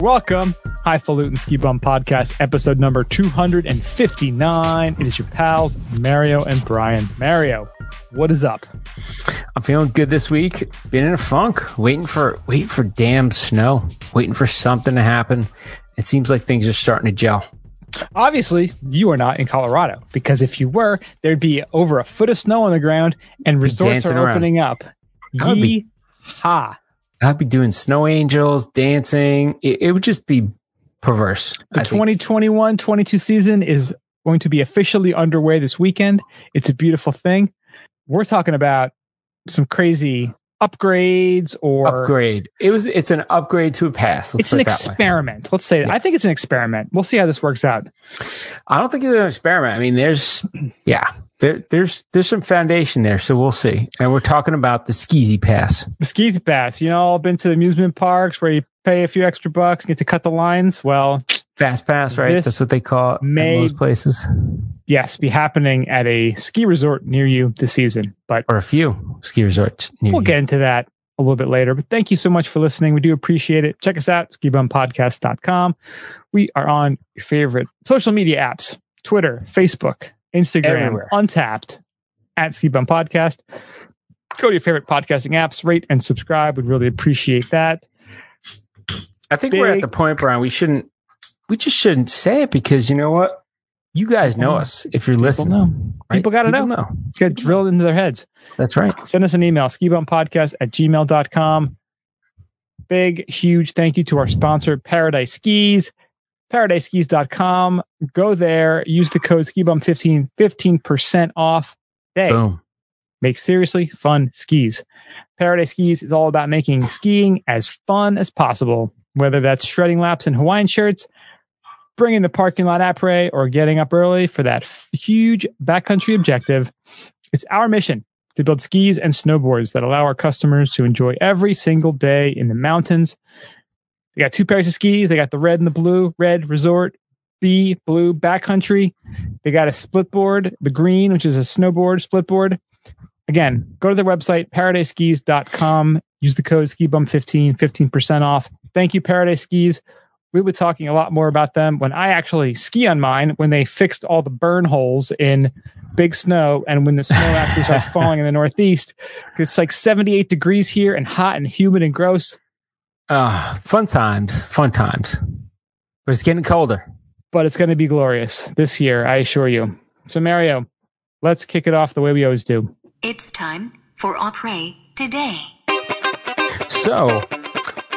Welcome, Highfalutin Ski Bum Podcast, episode number 259. It is your pals, Mario and Brian. Mario, what is up? I'm feeling good this week. Been in a funk, waiting for waiting for damn snow, waiting for something to happen. It seems like things are starting to gel. Obviously, you are not in Colorado because if you were, there'd be over a foot of snow on the ground and resorts are opening up. I would be- ha! I'd be doing snow angels, dancing. It, it would just be perverse. The I think. 2021 22 season is going to be officially underway this weekend. It's a beautiful thing. We're talking about some crazy upgrades or upgrade. It was. It's an upgrade to a pass. Let's it's an it that way. experiment. Let's say I think it's an experiment. We'll see how this works out. I don't think it's an experiment. I mean, there's yeah, there, there's there's some foundation there, so we'll see. And we're talking about the Skeezy Pass. The skis pass. You know, I've been to amusement parks where you pay a few extra bucks, get to cut the lines. Well, Fast pass, right? That's what they call it may- in most places, yes, be happening at a ski resort near you this season. But or a few ski resorts. near we'll you. get into that a little bit later. But thank you so much for listening. We do appreciate it. Check us out, skibumpodcast.com. We are on your favorite social media apps Twitter, Facebook, Instagram, Everywhere. Untappd, at Ski Bum Podcast. Go to your favorite podcasting apps, rate and subscribe. We'd really appreciate that. I think we're at the point, Brian. We shouldn't. We just shouldn't say it because you know what? You guys know People- us if you're People listening. know. right? People got to know. know. Get drilled into their heads. That's right. Send us an email, skibumpodcast at gmail.com. Big, huge thank you to our sponsor, Paradise Skis. ParadiseSkis.com. Go there, use the code SKIBUM15, 15% off day. Boom. Make seriously fun skis. Paradise Skis is all about making skiing as fun as possible, whether that's shredding laps in Hawaiian shirts, bringing the parking lot après, or getting up early for that f- huge backcountry objective. It's our mission to build skis and snowboards that allow our customers to enjoy every single day in the mountains. They got two pairs of skis. They got the red and the blue, red resort, B, blue backcountry. They got a split board, the green, which is a snowboard split board. Again, go to their website, paradiseskis.com. Use the code SKIBUM15, 15% off. Thank you, Paradise Skis. We'll be talking a lot more about them when I actually ski on mine, when they fixed all the burn holes in big snow and when the snow actually starts falling in the Northeast. It's like 78 degrees here and hot and humid and gross, Ah, fun times. Fun times. But it's getting colder. but it's going to be glorious this year, I assure you. So, Mario, let's kick it off the way we always do. It's time for Opry today. So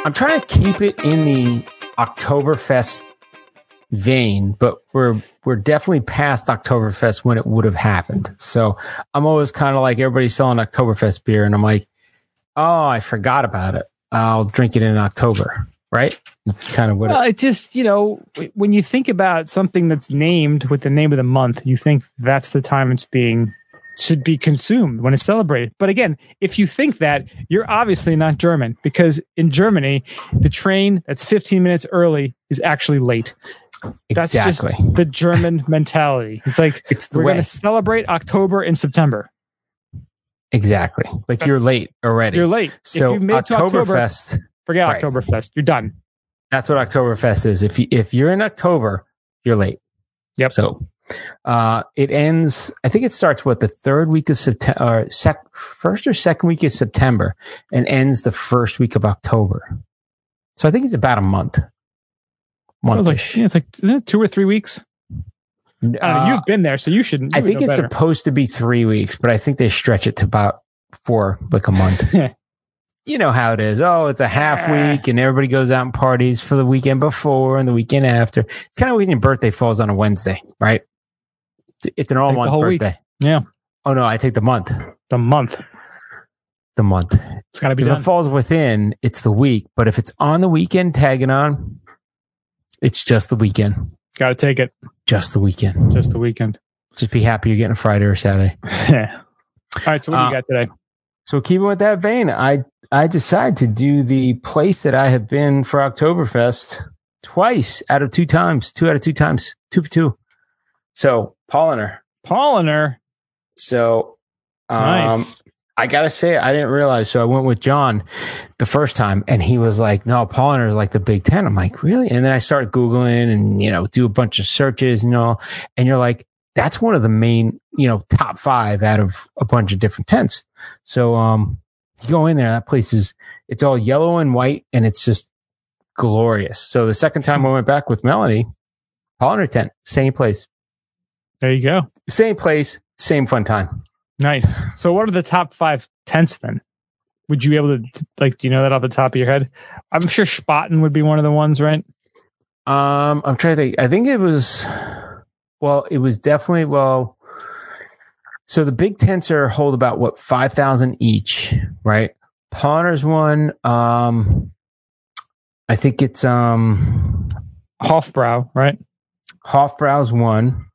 I'm trying to keep it in the Oktoberfest vein, but we're we're definitely past Oktoberfest when it would have happened. So I'm always kind of like everybody's selling Oktoberfest beer, and I'm like, oh, I forgot about it. I'll drink it in October, right? That's kind of what. Well, it, it just, you know, when you think about something that's named with the name of the month, you think that's the time it's being should be consumed when it's celebrated. But again, if you think that, you're obviously not German because in Germany, the train that's 15 minutes early is actually late. That's exactly. just the German mentality. It's like it's the we're going to celebrate October in September. exactly. Like you're late already. You're late. so if you've made it to October, Oktoberfest. forget right. Oktoberfest. You're done. That's what Oktoberfest is. If you, if you're in October, you're late. Yep. So uh, it ends. I think it starts what the third week of September, or sec, first or second week of September, and ends the first week of October. So I think it's about a month. I was like, yeah, it's like, isn't it two or three weeks? Know. Uh, You've been there, so you shouldn't. you I think it's better. supposed to be three weeks, but I think they stretch it to about four, like a month. you know how it is. Oh, it's a half week, and everybody goes out and parties for the weekend before and the weekend after. It's kind of when your birthday falls on a Wednesday, right? It's- an all month whole week. Yeah. Oh no, I take the month. the month. The month. It's got to be If done. it falls within, it's the week. But if it's on the weekend tagging on, it's just the weekend. Got to take it. Just the weekend. Just the weekend. Just be happy you're getting a Friday or Saturday. Yeah. All right. So what do Uh, you got today? So keeping with that vein, I I decided to do the place that I have been for Oktoberfest twice out of two times, two out of two times, two for two. So Paulaner. Paulaner. So um, Nice. I gotta say, I didn't realize. So I went with John the first time, and he was like, "No, Paulaner is like the Big Ten. I'm like, "Really?" And then I started googling and you know do a bunch of searches, you know, and you're like, "That's one of the main, you know, top five out of a bunch of different tents." So um, you go in there, that place is it's all yellow and white, and it's just glorious. So the second time I went back with Melanie, Paulaner tent, same place, There you go. same place, same fun time. Nice. So, what are the top five tents then? Would you be able to like? Do you know that off the top of your head? I'm sure Spaten would be one of the ones, right? Um, I'm trying to think. I think it was, well, it was definitely well. So the big tents are hold about what five thousand each, right? Pawner's one. Um, I think it's um Hofbrau, right? Hofbrau's one.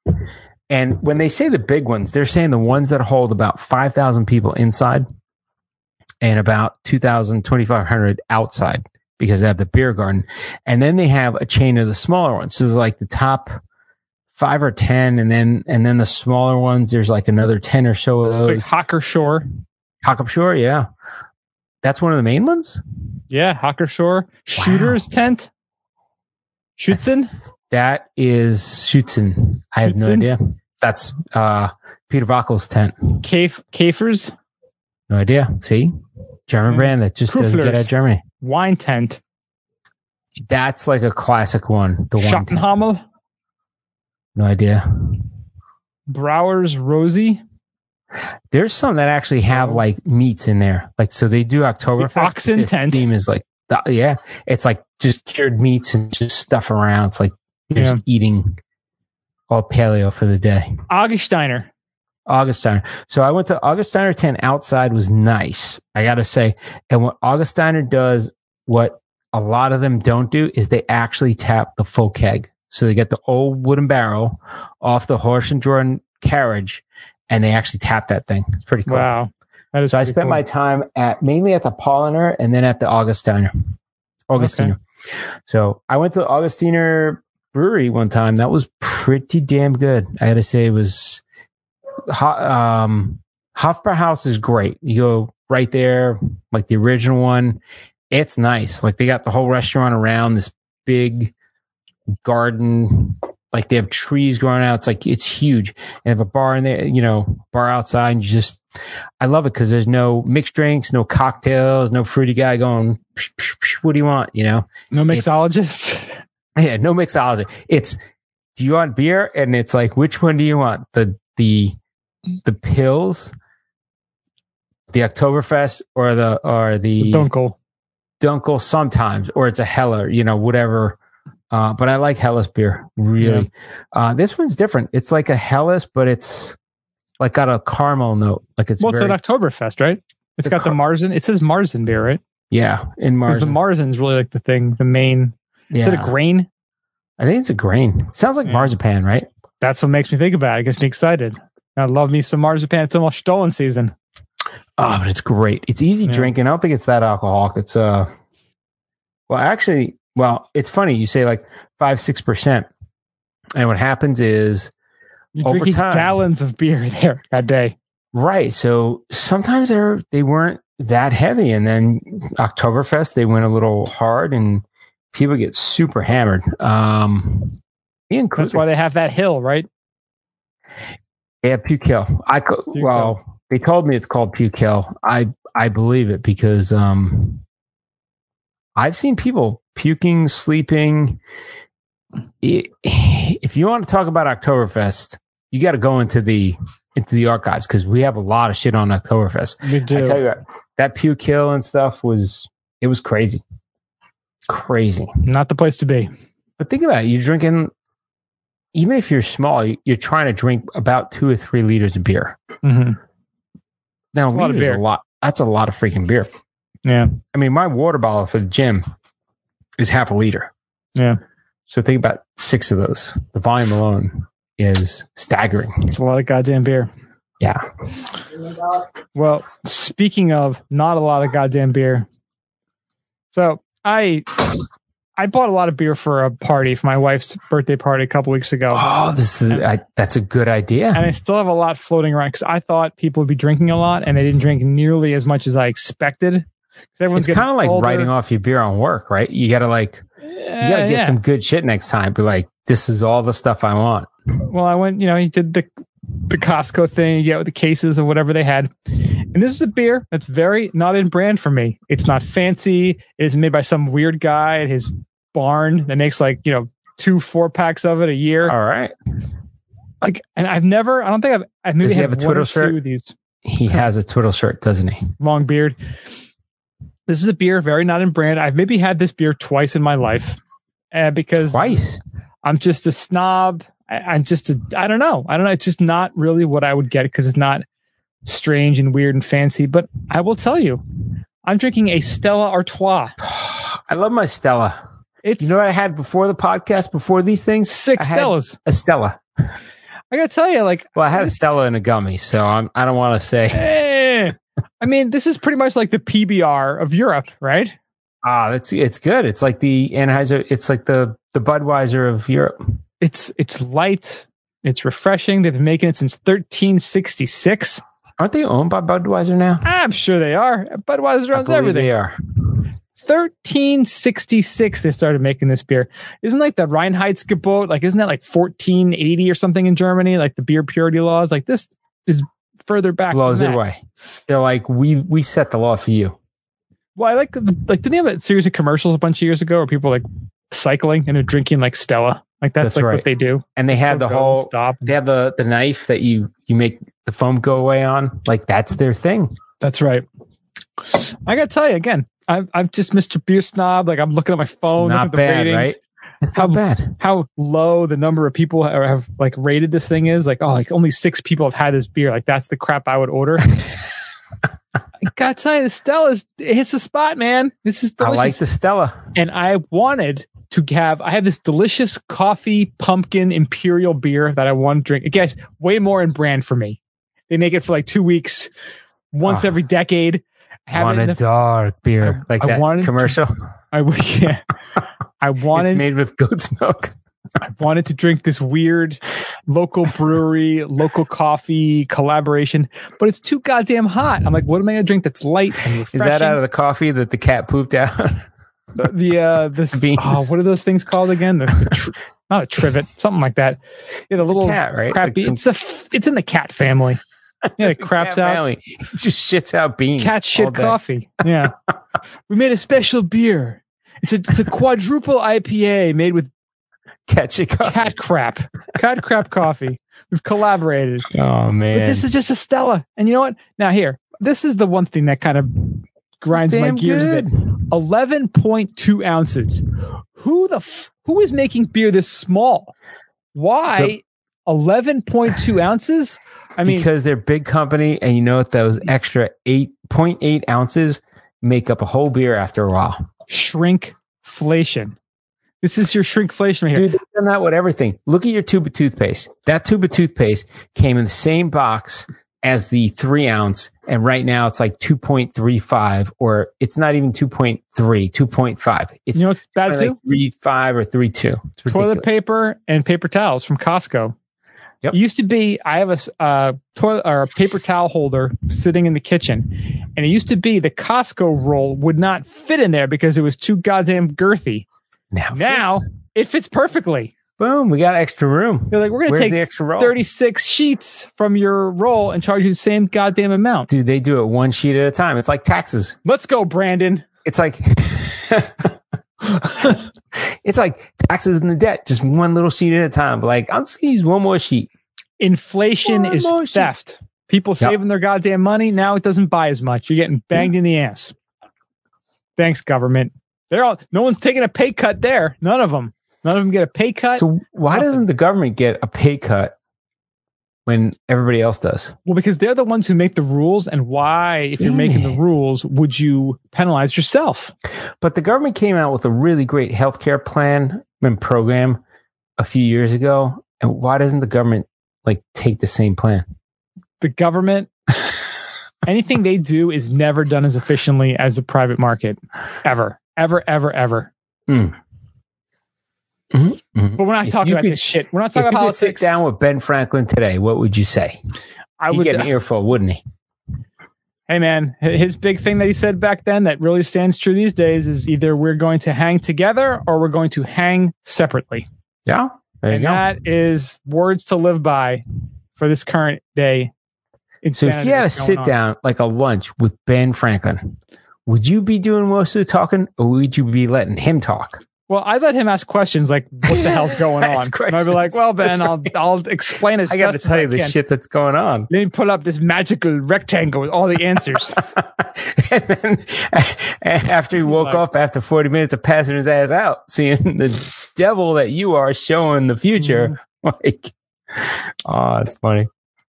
And when they say the big ones, they're saying the ones that hold about 5,000 people inside and about 2,000, 2,500 outside because they have the beer garden. And then they have a chain of the smaller ones. So it's like the top five or 10. And then, and then the smaller ones, there's like another 10 or so of It's those. like Hacker-Pschorr. Hockup Shore. Yeah. That's one of the main ones. Yeah, Hacker-Pschorr. Shooter's tent. Schützen. That is Schutzen. I have no idea. That's, uh, Peter Wackel's tent. Kaf- Kafers. No idea. See, German Yeah. brand that just doesn't get out of Germany. Wine tent. That's like a classic one. The one. Schottenhamel. No idea. Brower's Rosie. There's some that actually have Oh. like meats in there. Like so, they do Oktoberfest. oxen tent. Theme is like yeah, it's like just cured meats and just stuff around. It's like just eating all paleo for the day. Augustiner. Augustiner. So I went to Augustiner 10 outside was nice. I got to say. And what Augustiner does, what a lot of them don't do is they actually tap the full keg. So they get the old wooden barrel off the horse and drawn carriage and they actually tap that thing. It's pretty cool. Wow. That is So I spent cool. my time at mainly at the Paulaner and then at the Augustiner. Augustiner. So I went to the Augustiner brewery one time. That was pretty damn good. I got to say it was um Hofbrauhaus is great. You go right there, like the original one. It's nice. Like they got the whole restaurant around this big garden. Like they have trees growing out. It's like it's huge. They have a bar in there, you know, bar outside. And you just, I love it because there's no mixed drinks, no cocktails, no fruity guy going. "Psh, psh, psh, What do you want? You know, no mixologist. yeah, no mixology. It's do you want beer? And it's like, which one do you want? The the the Pils, the Oktoberfest, or the or the Dunkel. Dunkel sometimes, or it's a Heller, you know, whatever. Uh, but I like Helles beer, really. Uh, this one's different. It's like a Helles, but it's like got a caramel note. Like it's well, it's very, at Oktoberfest, right? It's The got the Marzen. It says Marzen beer, right? yeah, in Because Mars. the Marzen's really like the thing, the main. Is it a grain? I think it's a grain. Sounds like Yeah. marzipan, right? That's what makes me think about it. It gets me excited. I love me some marzipan. It's almost stollen season. Oh, but it's great. It's easy Yeah. drinking. I don't think it's that alcoholic. It's uh well actually well, it's funny, you say like five, six percent. And what happens is You're Over drinking time. gallons of beer there that day. right. So sometimes they're they weren't that heavy. And then Oktoberfest, they went a little hard and people get super hammered. Um Ian That's Kruger, why they have that hill, right? yeah, puke hill. I co- Puke well, they told me it's called puke hill. I I believe it because um I've seen people puking, sleeping. I- If you want to talk about Oktoberfest, you got to go into the into the archives because we have a lot of shit on Oktoberfest. We I tell you what, that puke hill and stuff was it was crazy, crazy. Not the place to be. But think about it: you're drinking, even if you're small, you- you're trying to drink about two or three liters of beer. hmm Now, a lot of beer. a lot. That's a lot of freaking beer. Yeah. I mean, my water bottle for the gym is half a liter. Yeah. So think about six of those. The volume alone is staggering. It's a lot of goddamn beer. Yeah. Well, speaking of not a lot of goddamn beer. So I I bought a lot of beer for a party for my wife's birthday party a couple weeks ago. Oh, this is I, that's a good idea. and I still have a lot floating around because I thought people would be drinking a lot, and they didn't drink nearly as much as I expected. Because everyone's It's kind of like older. writing off your beer on work, right? You got to like you got to uh, get yeah. some good shit next time. Be like, this is all the stuff I want. Well, I went, you know, he did the the Costco thing, you get with the cases of whatever they had. And this is a beer that's very not in brand for me. It's not fancy. It is made by some weird guy at his barn that makes like, you know, two four packs of it a year. All right. Like, and I've never, I don't think I've, I've maybe Does he had have a or shirt? these He has a twiddle shirt, doesn't he? long beard. This is a beer very not in brand. I've maybe had this beer twice in my life uh, because Twice. I'm just a snob. I, I'm just a, I don't know. I don't know. It's just not really what I would get because it's not strange and weird and fancy. But I will tell you, I'm drinking a Stella Artois. I love my Stella. It's You know what I had before the podcast, before these things? six Stellas. A Stella. I gotta tell you, like, Well, I had a Stella in a gummy, so I'm, I don't want to say, eh. I mean, this is pretty much like the PBR of Europe, right? ah, that's it's good. It's like the Anheuser. It's like the the Budweiser of Europe. It's it's light. It's refreshing. They've been making it since 1366. Aren't they owned by Budweiser now? I'm sure they are. Budweiser owns everything. They are. 1366 they started making this beer. Isn't like the Reinheitsgebot, like isn't that like 1480 or something in Germany? Like the beer purity laws, like this is further back. It that. away. They're like, we we set the law for you. Well, I like like didn't they have a series of commercials a bunch of years ago where people like cycling and they're drinking like Stella? Like that's, That's like right. what they do. And they have the They'll go and whole. stop. They have the the knife that you you make the foam go away on. Like that's their thing. That's right. I gotta tell you again, I'm I'm just Mr. Beer Snob. Like I'm looking at my phone, Not bad, ratings. right? It's How- bad. how low the number of people have, have like rated this thing is. Like, oh, like only six people have had this beer. Like that's the crap I would order. I gotta tell you, the Stella's it hits the spot, man. This is I like the Stella. and I wanted to have. I have this delicious coffee pumpkin imperial beer that I want to drink. Guys, way more in brand for me. They make it for like two weeks, once Ah. every decade. Have want it a the, dark beer I- like I that wanted commercial. I yeah. I want it's wanted made with goat's milk. I wanted to drink this weird local brewery, local coffee collaboration, but it's too goddamn hot. I'm like, what am I gonna drink that's light and Is that out of the coffee that the cat pooped out? the uh this Beans. oh, what are those things called again? The, the tr- not a trivet, something like that. Yeah, the It's little cat, right? crap. Like some- it's a f- it's in the cat family. Yeah, it craps out. Family. It just shits out beans. Cat shit coffee. Yeah, we made a special beer. It's a it's a quadruple IPA made with Cat shit coffee. cat crap. Cat crap coffee. We've collaborated. Oh man. But this is just a Stella. And you know what? Now here, this is the one thing that kind of grinds my Damn gears a bit. 11.2 ounces. Who the f- who is making beer this small? Why 11.2 ounces? I mean, because they're big company and you know what those extra 8.8 ounces make up a whole beer after a while. shrinkflation. This is your shrinkflation right here. Dude, they've done that with everything. Look at your tube of toothpaste. That tube of toothpaste came in the same box as the three ounce. And right now it's like 2.35 or it's not even 2.3, 2.5. It's You know what's bad like 3.5 or 3.2. It's Toilet paper and paper towels from Costco. Yep. It used to be I have a uh, toilet or a paper towel holder sitting in the kitchen, and it used to be the Costco roll would not fit in there because it was too goddamn girthy. Now, Now fits. it fits perfectly. Boom, we got extra room. They're like, we're gonna take the extra roll? 36 sheets from your roll and charge you the same goddamn amount. Dude, they do it one sheet at a time. It's like taxes. Let's go, Brandon. It's like it's like taxes and the debt, just one little sheet at a time. But like, I'm just gonna use one more sheet. Inflation One is more sheet. theft. People Yep. saving their goddamn money. Now it doesn't buy as much. You're getting banged in the ass. Thanks, government. They're all no one's taking a pay cut there. None of them. None of them get a pay cut. So why Nothing. doesn't the government get a pay cut when everybody else does? well, because they're the ones who make the rules. And why, if you're making the rules, would you penalize yourself? But the government came out with a really great healthcare plan and program a few years ago. And why doesn't the government like take the same plan? The government, anything they do is never done as efficiently as the private market. Ever, ever, ever, ever. Hmm. Hmm. Mhm. But we're not If talking about could- this shit. We're not If talking you about could sit politics. down with Ben Franklin today, what would you say? I He'd would. get an earful, wouldn't he? hey man, his big thing that he said back then that really stands true these days is either we're going to hang together or we're going to hang separately. Yeah. There you and go. that is words to live by for this current day. So if you had a sit on. down, like a lunch with Ben Franklin, would you be doing most of the talking or would you be letting him talk? Well, I let him ask questions like, "What the hell's going on?" And I'd be like, "Well, Ben, That's I'll right. I'll explain as I got to tell you the can. shit that's going on. Let me pull up this magical rectangle with all the answers. and then after he woke Like- up after 40 minutes of passing his ass out, seeing the devil that you are showing the future, mm-hmm. like, oh, it's funny.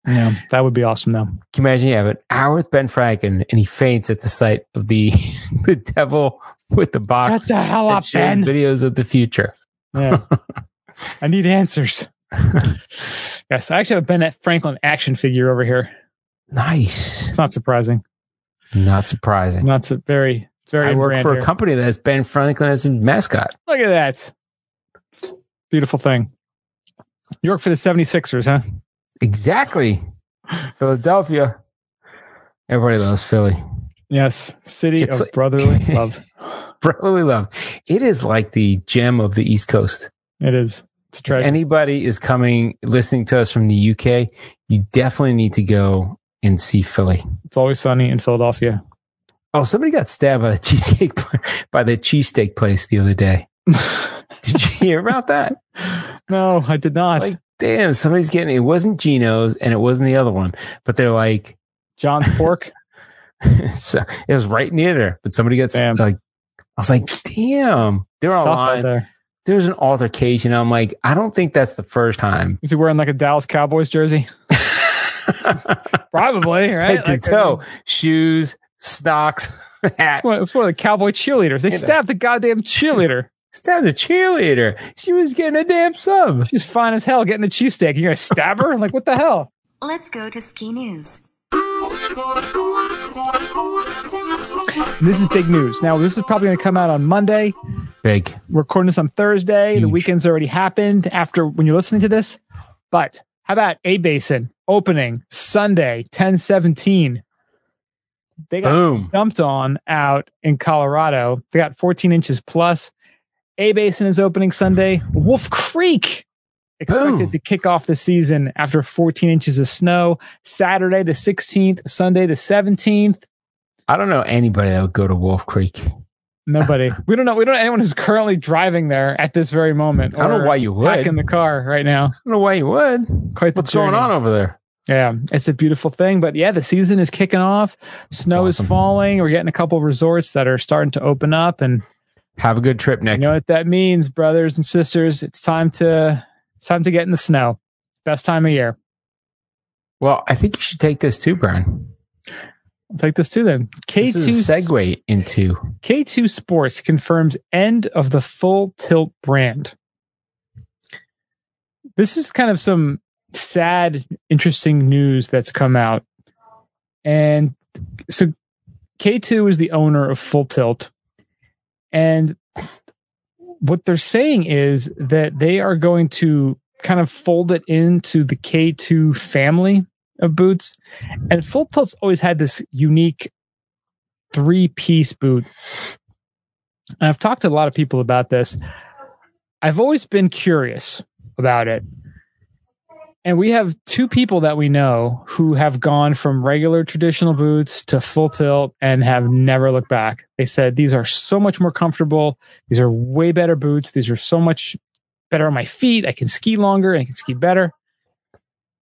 yeah, that would be awesome, though. Can you imagine you have an hour with Ben Franklin and he faints at the sight of the the devil with the box That's a hell up, Ben. videos of the future. Yeah, I need answers. yes, I actually have a Ben Franklin action figure over here. Nice. It's not surprising. Not surprising. Not so very very. I work for here. a company that has Ben Franklin as a mascot. Look at that. Beautiful thing. You work for the 76ers, huh? Exactly. Philadelphia. Everybody loves Philly. Yes. City It's of like- brotherly love. Brotherly love. It is like the gem of the East Coast. It is. It's a If anybody is coming, listening to us from the UK, you definitely need to go and see Philly. it's always sunny in Philadelphia. Oh, somebody got stabbed by the cheesesteak pla- by the cheesesteak place the other day. Did you hear about that? no, I did not. Like, damn, somebody's getting it. wasn't Geno's and it wasn't the other one, but they're like, John's pork. so it was right near there, but somebody gets Damn. like, I was like, damn, they're It's on tough there. There was an altercation. I'm like, I don't think that's the first time. Is he wearing like a Dallas Cowboys jersey? Probably, right? Head to Like, toe, shoes, stocks, hat. What, it's one of the cowboy cheerleaders. They Yeah. stabbed the goddamn cheerleader. Stabbed the cheerleader. She was getting a damn sub. She's fine as hell getting a cheesesteak. You're gonna stab her? like what the hell? Let's go to ski news. This is big news. Now this is probably gonna come out on Monday. Big. We're recording this on Thursday. The weekend's already happened after when you're listening to this. But how about A Basin opening Sunday, 1017? They got Boom. dumped on out in Colorado. They got 14 inches plus. A Basin is opening Sunday. Wolf Creek expected Boom. to kick off the season after 14 inches of snow. Saturday the 16th, Sunday the 17th. I don't know anybody that would go to Wolf Creek. Nobody. we don't know. We don't know anyone who's currently driving there at this very moment. I don't know why you would. Back in the car right now. I don't know why you would. Quite the What's going on over there? Yeah, it's a beautiful thing. But yeah, the season is kicking off. Snow awesome. is falling. We're getting a couple resorts that are starting to open up, and Have a good trip, Nick. you know what that means, brothers and sisters. It's time to it's time to get in the snow. Best time of year. well, I think you should take this too, Brian. I'll take this too. Then K This two is a segue into K two Sports confirms end of the full tilt brand. This is kind of some sad, interesting news that's come out. And so K2 is the owner of Full Tilt. And what they're saying is that they are going to kind of fold it into the K2 family of boots. And Full Tilt's always had this unique three piece boot. And I've talked to a lot of people about this. I've always been curious about it. And we have two people that we know who have gone from regular traditional boots to full tilt and have never looked back. They said these are so much more comfortable. These are way better boots. These are so much better on my feet. I can ski longer. I can ski better.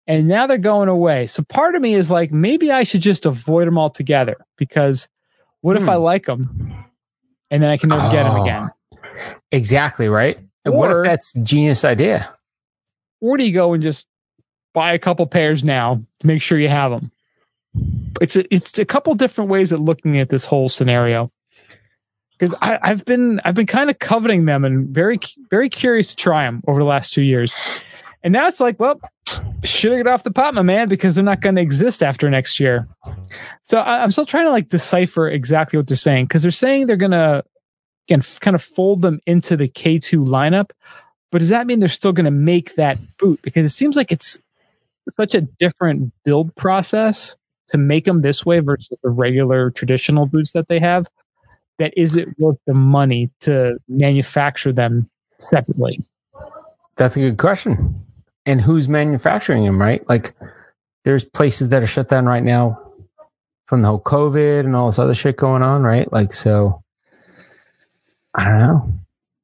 And now they're going away. So part of me is like, maybe I should just avoid them altogether because what if Hmm. I like them and then I can never get them Oh. again? exactly right. And what if that's genius idea? Or do you go and just buy a couple pairs now to make sure you have them? It's a, it's a couple different ways of looking at this whole scenario. Because I've been I've been kind of coveting them and very very curious to try them over the last two years, and now it's like, well, should I get off the pot, my man, because they're not going to exist after next year. So I, I'm still trying to like decipher exactly what they're saying because they're saying they're going to f- kind of fold them into the K2 lineup, But does that mean they're still going to make that boot? Because it seems like it's such a different build process to make them this way versus the regular traditional boots that they have. That is it worth the money to manufacture them separately? That's a good question. And who's manufacturing them, right? Like there's places that are shut down right now from the whole COVID and all this other shit going on, right? Like, so I don't know.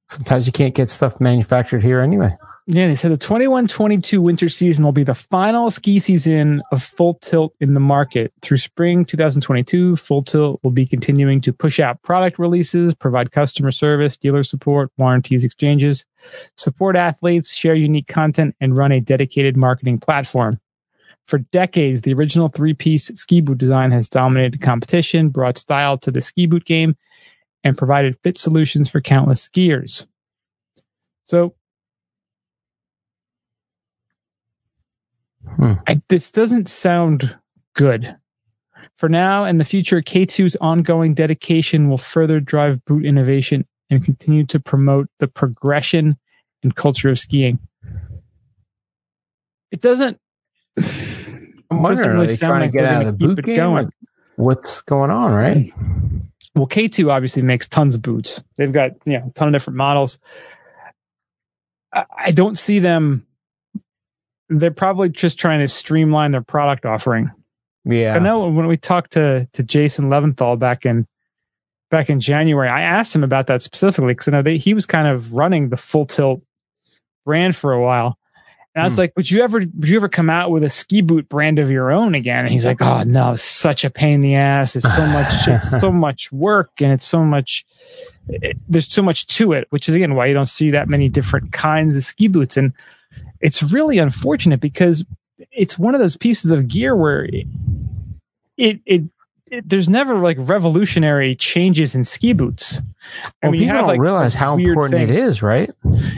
Sometimes you can't get stuff manufactured here anyway. Yeah, they said the 21 22 winter season will be the final ski season of Full Tilt in the market. Through spring 2022, Full Tilt will be continuing to push out product releases, provide customer service, dealer support, warranties, exchanges, support athletes, share unique content, and run a dedicated marketing platform. For decades, the original three piece ski boot design has dominated competition, brought style to the ski boot game, and provided fit solutions for countless skiers. So, Hmm. I, this doesn't sound good. For now and the future, K2's ongoing dedication will further drive boot innovation and continue to promote the progression and culture of skiing. It doesn't. I'm wondering, are they trying to get out of the boot game? going. What's going on, right? Well, K2 obviously makes tons of boots. They've got you know, a ton of different models. I, I don't see them. They're probably just trying to streamline their product offering. Yeah. I know when we talked to to Jason Levinthal back in back in January, I asked him about that specifically because I know they, he was kind of running the Full Tilt brand for a while. And I was Hmm. like, "Would you ever would you ever come out with a ski boot brand of your own again?" And he's like, "Oh no, it's such a pain in the ass. It's so much it's so much work and it's so much it, there's so much to it." Which is again why you don't see that many different kinds of ski boots, and it's really unfortunate because it's one of those pieces of gear where it, it, it, there's never like revolutionary changes in ski boots. I Well, mean, you people have don't like realize how important things. it is, right?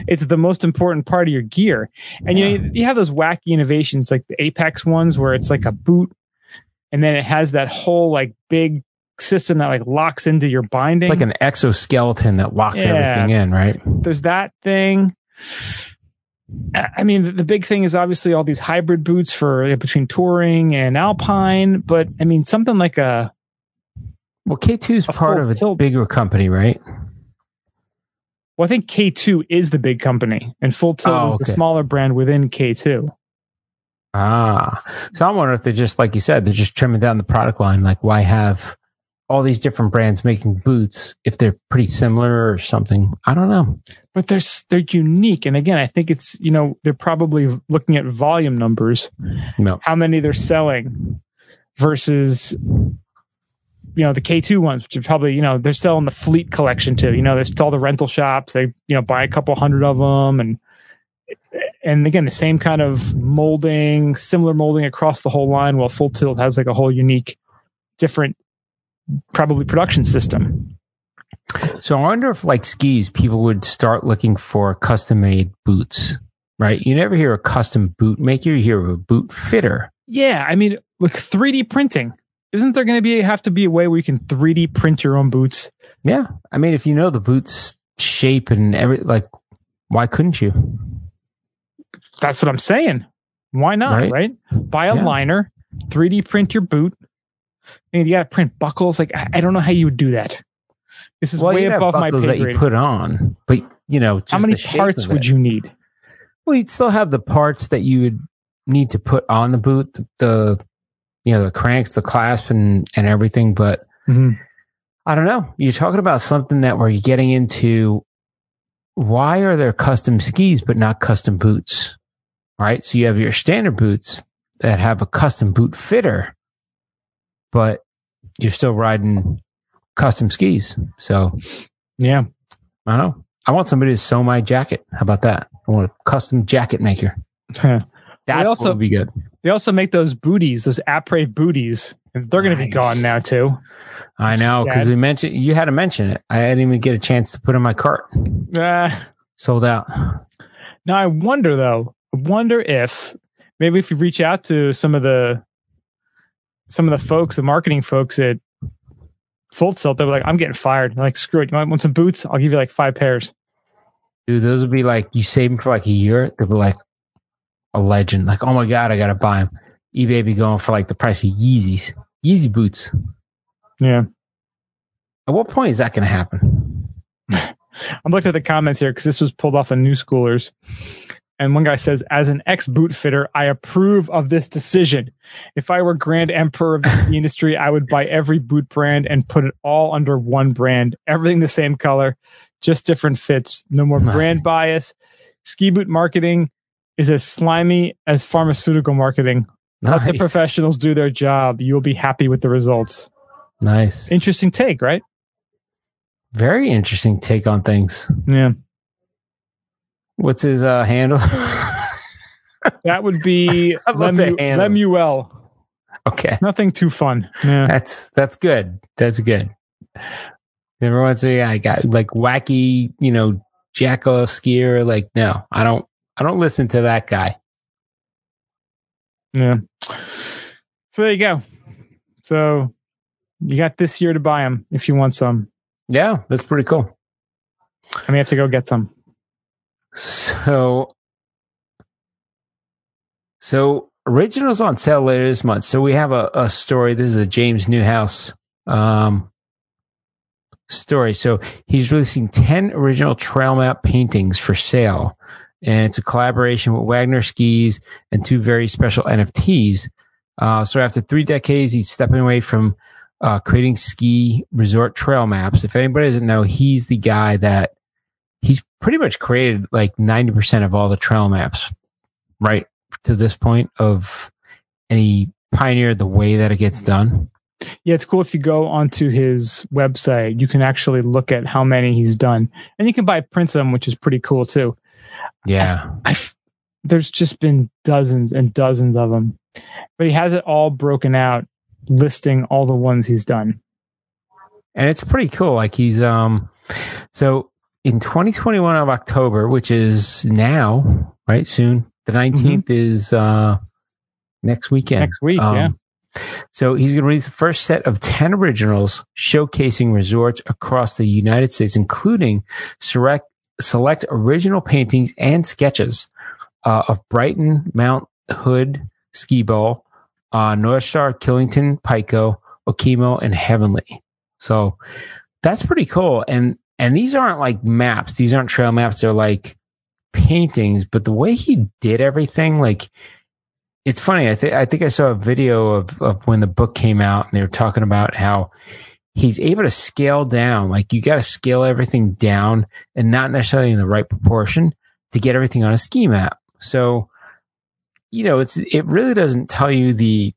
It's the most important part of your gear, and you know you have those wacky innovations like the Apex ones where it's like a boot, and then it has that whole like big system that like locks into your binding. It's like an exoskeleton that locks Yeah. everything in, right? there's that thing. I mean, the, big thing is obviously all these hybrid boots for uh, between touring and alpine. But I mean, something like a Well, K2 is A part of a tilt. bigger company, right? well, I think K2 is the big company, and Full Tilt Oh, is the smaller brand within K2. Ah, so I wonder if they're just like you said, they're just trimming down the product line. Like, why have all these different brands making boots if they're pretty similar or something? I don't know. But they're they're unique, and again, I think it's you know they're probably looking at volume numbers, No, how many they're selling versus you know the K2 ones, which are probably you know they're selling the fleet collection too. You know, there's all the rental shops. They you know buy a couple hundred of them, and and again the same kind of molding, similar molding across the whole line. While Full Tilt has like a whole unique, different, probably production system. So I wonder if, like skis, people would start looking for custom made boots, right? You never hear a custom boot maker, you hear a boot fitter. Yeah, I mean, with 3D printing, isn't there going to be have to be a way where you can 3D print your own boots? Yeah. I mean, if you know the boot's shape and every, like, why couldn't you? That's what I'm saying. Why not? Right. Right? Buy a Yeah. liner, 3D print your boot. And you got to print buckles. Like I, I don't know how you would do that. This is way you'd have above my pay that you put on, but you know, just How many parts would you need? Well, you'd still have the parts that you would need to put on the boot, the, the you know, the cranks, the clasp, and and everything. But mm-hmm. I don't know. You're talking about something that we're getting into. Why are there custom skis but not custom boots? Right. So you have your standard boots that have a custom boot fitter, but you're still riding custom skis. So Yeah. I don't know. I want somebody to sew my jacket. How about that? I want a custom jacket maker. That's also- what would be good. They also make those booties, those après booties, and they're going to be gone now too. I know because we mentioned you had to mention it. I didn't even get a chance to put in my cart. Uh, Sold out. now I wonder though. I wonder if maybe if you reach out to some of the some of the folks, the marketing folks at Full Tilt, they're like, "I'm getting fired." Like, screw it. You want, want some boots? I'll give you like five pairs. Dude, those would be like you save them for like a year. They'll be like a legend. Like, oh my god, I gotta buy them. eBay be going for like the price of Yeezys, Yeezy boots. Yeah. At what point is that going to happen? I'm looking at the comments here because this was pulled off of New Schoolers. And one guy says, as an ex boot fitter, I approve of this decision. If I were grand emperor of the industry, I would buy every boot brand and put it all under one brand. Everything the same color, just different fits. No more Right. brand bias. Ski boot marketing is as slimy as pharmaceutical marketing. Let the professionals do their job. You'll be happy with the results. Nice. Interesting take, right? Very interesting take on things. Yeah. What's his uh, handle? That would be I Lemu- Lemuel. okay. Nothing too fun. Yeah. That's that's good. That's good. Every once in a while, I got like wacky, you know, jack off skier. Like, no, I don't. I don't listen to that guy. Yeah. So there you go. So you got this year to buy them if you want some. Yeah, that's pretty cool. I may have to go get some. So, so originals on sale later this month. So we have a, a story. This is a James Niehues um, story. So he's releasing ten original trail map paintings for sale, and it's a collaboration with Wagner Skis and two very special NFTs. Uh, so after three decades, he's stepping away from uh, creating ski resort trail maps. If anybody doesn't know, he's the guy that he's pretty much created like 90% of all the trail maps right to this point of and he pioneered the way that it gets done Yeah, it's cool if you go onto his website, you can actually look at how many he's done. And you can buy prints of them, which is pretty cool too. yeah I f- there's just been dozens and dozens of them. But he has it all broken out, listing all the ones he's done. and it's pretty cool like he's um so in 2021 of october which is now right soon the 19th is uh next weekend Next week, Um, yeah. So he's going to release the first set of 10 originals showcasing resorts across the United States, including select, select original paintings and sketches uh, of Brighton, Mount Hood, Ski Bowl, uh, North Star, Killington, Pico, Okemo, and Heavenly. So that's pretty cool. And and these aren't like maps. These aren't trail maps. They're like paintings. But the way he did everything, like it's funny. I think I think I saw a video of of when the book came out, and they were talking about how he's able to scale down. Like you got to scale everything down, and not necessarily in the right proportion to get everything on a ski map. So, you know, it's it really doesn't tell you the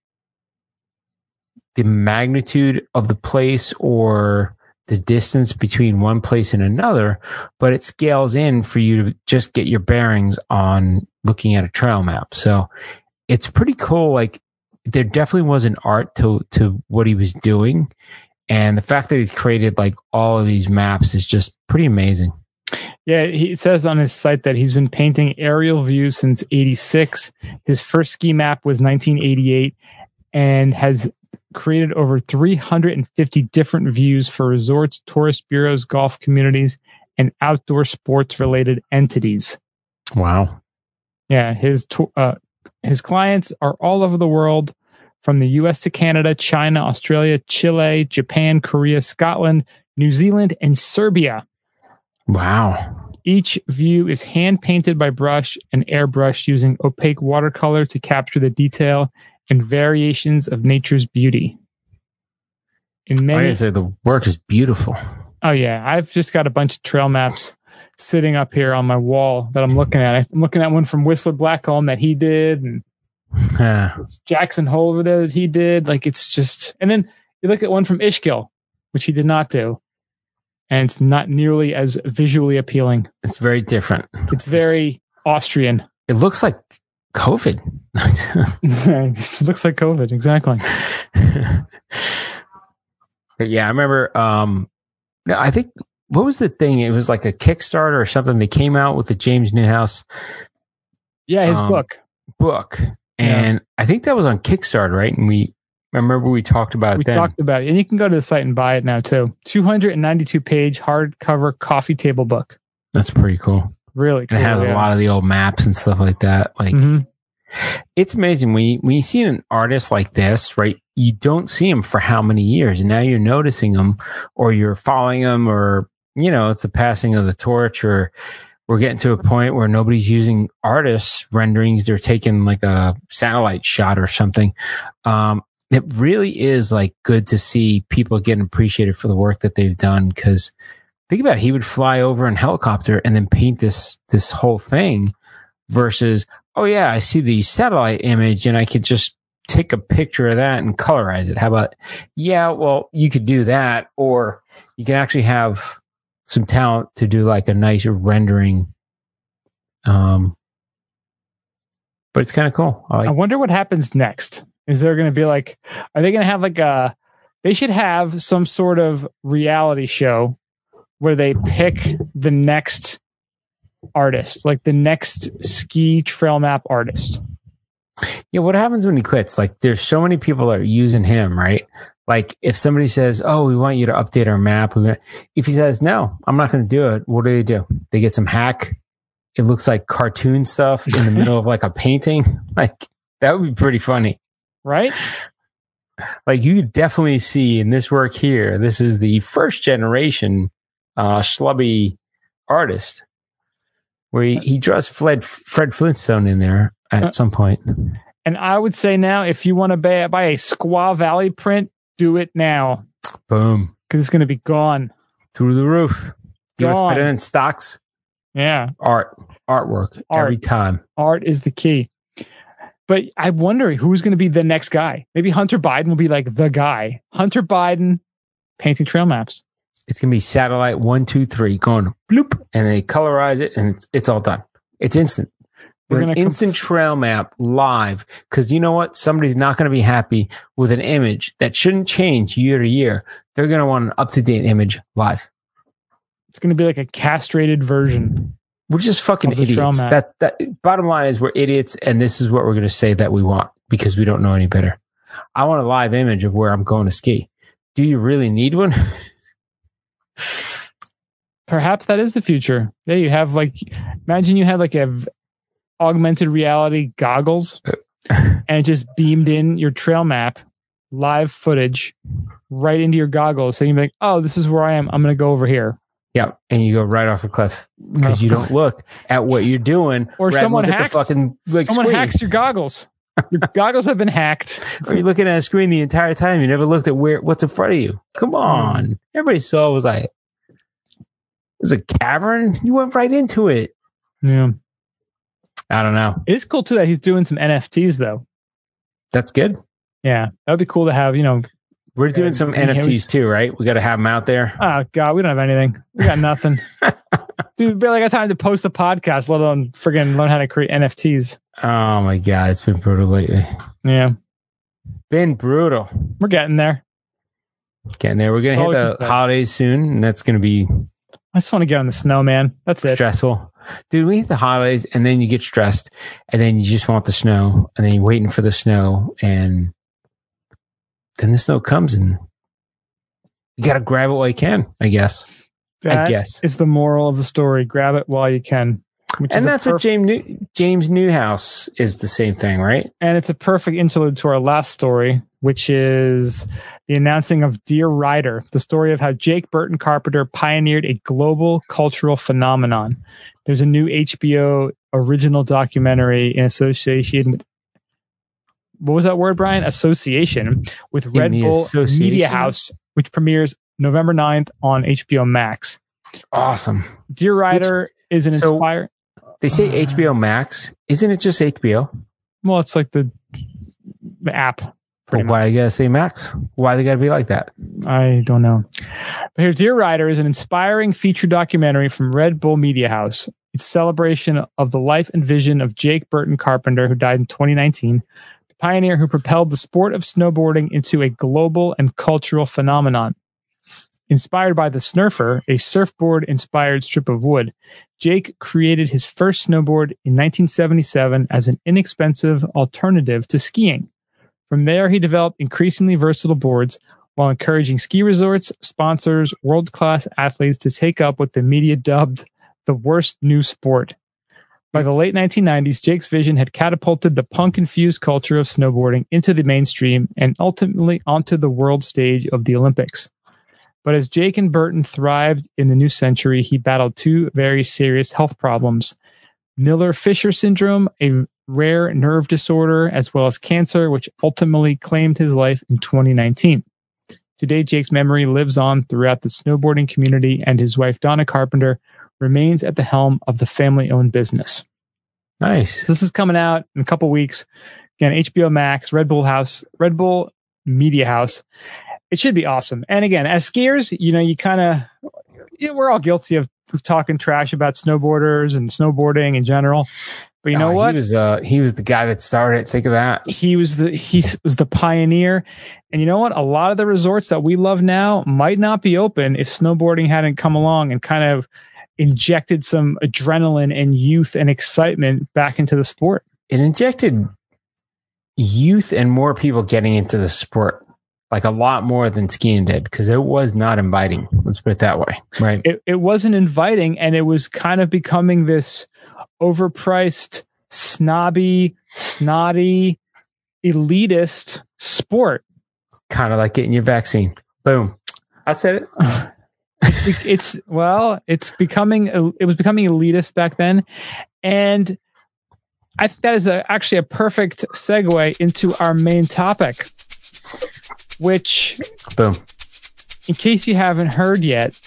the magnitude of the place or the distance between one place and another, but it scales in for you to just get your bearings on looking at a trail map. So it's pretty cool. Like there definitely was an art to to what he was doing, and the fact that he's created like all of these maps is just pretty amazing. Yeah, he says on his site that he's been painting aerial views since 86. His first ski map was 1988 and has created over 350 different views for resorts, tourist bureaus, golf communities, and outdoor sports related entities. Wow. Yeah, his uh, his clients are all over the world from the US to Canada, China, Australia, Chile, Japan, Korea, Scotland, New Zealand, and Serbia. Wow. Each view is hand painted by brush and airbrush using opaque watercolor to capture the detail and variations of nature's beauty. In I many, gotta say the work is beautiful. oh yeah, I've just got a bunch of trail maps sitting up here on my wall that I'm looking at. I'm looking at one from Whistler Blackcomb that he did, and Ah, it's Jackson Hole over there that he did. Like it's just, and then you look at one from Ischgl, which he did not do, and it's not nearly as visually appealing. it's very different. It's very Austrian. It looks like COVID. it looks like COVID, exactly. Yeah, I remember. Um, no, I think what was the thing? It was like a Kickstarter or something. They came out with the James Niehues Yeah, his Um, book. book, Yeah. and I think that was on Kickstarter, right? And we I remember we talked about it We then. talked about it, and you can go to the site and buy it now too. 292 page hardcover coffee table book. That's pretty cool. Really cool. it has a lot of the old maps and stuff like that. Like Mhm. it's amazing when you, when you see an artist like this, right? You don't see him for how many years, and now you're noticing him, or you're following him, or you know, it's the passing of the torch, or we're getting to a point where nobody's using artists renderings; they're taking like a satellite shot or something. Um, it really is like good to see people getting appreciated for the work that they've done because think about it, he would fly over in helicopter and then paint this this whole thing versus oh yeah, I see the satellite image and I could just take a picture of that and colorize it. How about, yeah, well, you could do that, or you can actually have some talent to do like a nice rendering. Um, but it's kind of cool. I I wonder what happens next. Is there going to be like, are they going to have like a, they should have some sort of reality show where they pick the next artist, like the next ski trail map artist. yeah, what happens when he quits? Like, there's so many people that are using him, right? Like, if somebody says, "Oh, we want you to update our map," if he says, "No, I'm not going to do it," what do they do? They get some hack. It looks like cartoon stuff in the middle of like a painting. Like that would be pretty funny. Right? Like you could definitely see in this work here. This is the first generation uh, schlubby artist, where he, he draws Fred Fred Flintstone in there Uh, at some point. And I would say now, if you want to buy, buy a Squaw Valley print, do it now Boom because it's going to be gone. through the roof. You know better than stocks? Yeah. art artwork Art. every time. Art is the key. But I wonder who's going to be the next guy. Maybe Hunter Biden will be like the guy. Hunter Biden painting trail maps. It's gonna be satellite one two three going bloop, and they colorize it, and it's it's all done. It's instant. We're an instant trail map live because you know what? Somebody's not going to be happy with an image that shouldn't change year to year. They're going to want an up to date image live. It's going to be like a castrated version. We're just fucking idiots. That that bottom line is we're idiots, and this is what we're going to say that we want because we don't know any better. I want a live image of where I'm going to ski. Do you really need one? Perhaps that is the future. Yeah, you have like, imagine you had like a v- augmented reality goggles and it just beamed in your trail map, live footage right into your goggles. So you'd be like, oh, this is where I am. I'm going to go over here. Yeah, and you go right off a cliff because you don't look at what you're doing, Or someone hacks- the fucking like Someone screen. hacks your goggles. Your goggles have been hacked. Are you're looking at a screen the entire time. You never looked at where what's in front of you. Come hmm. on, everybody saw it was like there's a cavern. You went right into it. Yeah. I don't know. It is cool too that he's doing some NFTs though. That's good. Yeah. That would be cool to have, you know, We're doing Yeah, some NFTs too, right? We got to have them out there. oh God, we don't have anything. We got nothing. Dude, we barely got time to post a podcast, let alone friggin' learn how to create NFTs. Oh my god, it's been brutal lately. Yeah. Been brutal. We're getting there. Getting there. We're gonna All hit the say. holidays soon, and that's gonna be I just want to get on the snow, man. That's it. stressful. Dude, we hit the holidays and then you get stressed and then you just want the snow and then you're waiting for the snow and then the snow comes and you got to grab it while you can, I guess. I guess. is the moral of the story. Grab it while you can. Which And that's what James New- James Niehues is the same thing, right? and it's a perfect interlude to our last story, which is the announcing of Dear Rider, the story of how Jake Burton Carpenter pioneered a global cultural phenomenon. There's a new HBO original documentary in association with what was that word, Brian? Association with Red Bull? Media House, which premieres November 9th on HBO Max. Awesome. Dear Rider is an so- inspire. They say Uh. HBO Max. Isn't it just HBO? Well, it's like the the app. But why you got to say Max? Why they got to be like that? I don't know. But here, Dear Rider is an inspiring feature documentary from Red Bull Media House. It's a celebration of the life and vision of Jake Burton Carpenter, who died in 2019, the pioneer who propelled the sport of snowboarding into a global and cultural phenomenon. Inspired by the Snurfer, a surfboard inspired strip of wood, Jake created his first snowboard in 1977 as an inexpensive alternative to skiing. From there, he developed increasingly versatile boards while encouraging ski resorts, sponsors, world class athletes to take up what the media dubbed the worst new sport. By the late 1990s, Jake's vision had catapulted the punk infused culture of snowboarding into the mainstream and ultimately onto the world stage of the Olympics. But as Jake and Burton thrived in the new century, he battled two very serious health problems Miller Fisher syndrome, a rare nerve disorder, as well as cancer, which ultimately claimed his life in 2019. Today, Jake's memory lives on throughout the snowboarding community, and his wife, Donna Carpenter, remains at the helm of the family owned business. Nice. So this is coming out in a couple weeks. Again, HBO Max, Red Bull House, Red Bull Media House. It should be awesome. And again, as skiers, you know, you kind of, you know, we're all guilty of, of talking trash about snowboarders and snowboarding in general. But you know Uh, what? He was uh he was the guy that started. Think of that. he was the he was the pioneer and you know what a lot of the resorts that we love now might not be open if snowboarding hadn't come along and kind of injected some adrenaline and youth and excitement back into the sport It injected youth and more people getting into the sport, like a lot more than skiing did, because it was not inviting. Let's put it that way. Right. it, it wasn't inviting and it was kind of becoming this overpriced snobby snotty elitist sport kind of like getting your vaccine. Boom. I said it. Uh, it's, it's well, it's becoming it was becoming elitist back then, and I think that is a, actually a perfect segue into our main topic, which, Boom. in case you haven't heard yet,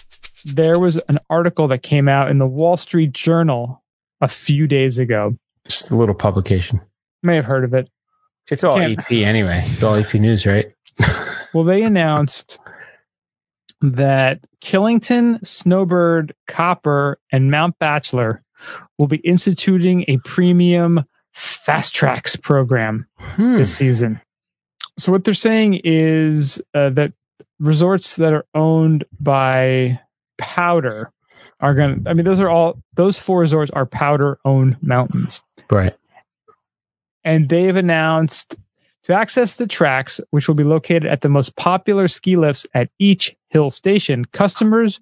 there was an article that came out in the Wall Street Journal a few days ago. Just a little publication. May have heard of it. It's all Can't- AP anyway. It's all EP news, right? Well, they announced that Killington, Snowbird, Copper, and Mount Bachelor will be instituting a premium fast tracks program Hmm. this season. So what they're saying is uh, that resorts that are owned by Powdr are going to I mean those are all those four resorts are Powdr owned mountains. Right. And they've announced to access the tracks which will be located at the most popular ski lifts at each hill station, customers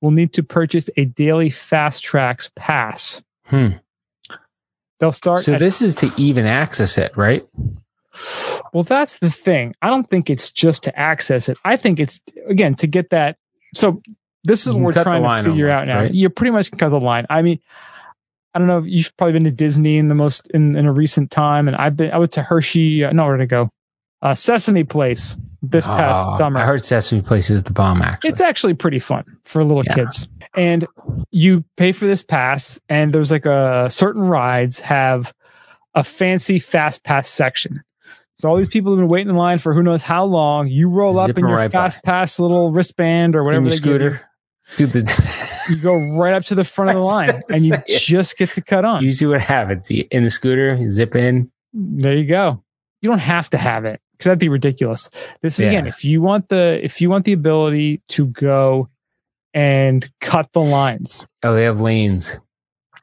will need to purchase a daily fast tracks pass. Hmm. They'll start So at this is to even access it, right? Well, that's the thing. I don't think it's just to access it. I think it's again to get that. So this is what we're trying to figure almost, out now. right? You pretty much can cut the line. I mean, I don't know. You've probably been to Disney in the most in, in a recent time, and I've been. I went to Hershey. Uh, no, where to go? Uh, Sesame Place this past Oh, summer. I heard Sesame Place is the bomb. Actually, It's actually pretty fun for little Yeah. kids. And you pay for this pass, and there's like a certain rides have a fancy fast pass section. So all these people have been waiting in line for who knows how long. You roll up in your right by. fast pass little wristband or whatever they give you. scooter. Dude, the, You go right up to the front of the line, and you it. just get to cut on. You usually what happens you, in the scooter, you zip in. There you go. You don't have to have it because that'd be ridiculous. This is Yeah. again, if you want the if you want the ability to go and cut the lines, Oh, they have lanes.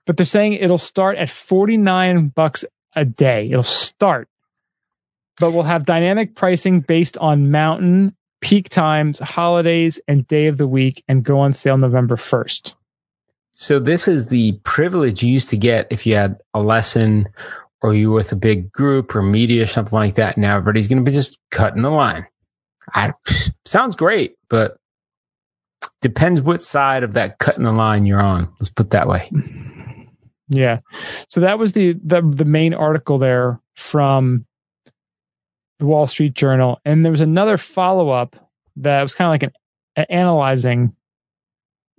but they're saying it'll start at 49 bucks a day. It'll start. But we'll have dynamic pricing based on mountain, peak times, holidays, and day of the week and go on sale November 1st. So this is the privilege you used to get if you had a lesson or you were with a big group or media or something like that. Now everybody's going to be just cutting the line. I, sounds great, but depends what side of that cutting the line you're on. Let's put it that way. Yeah. So that was the the, the main article there from the Wall Street Journal. And there was another follow up that was kind of like an analyzing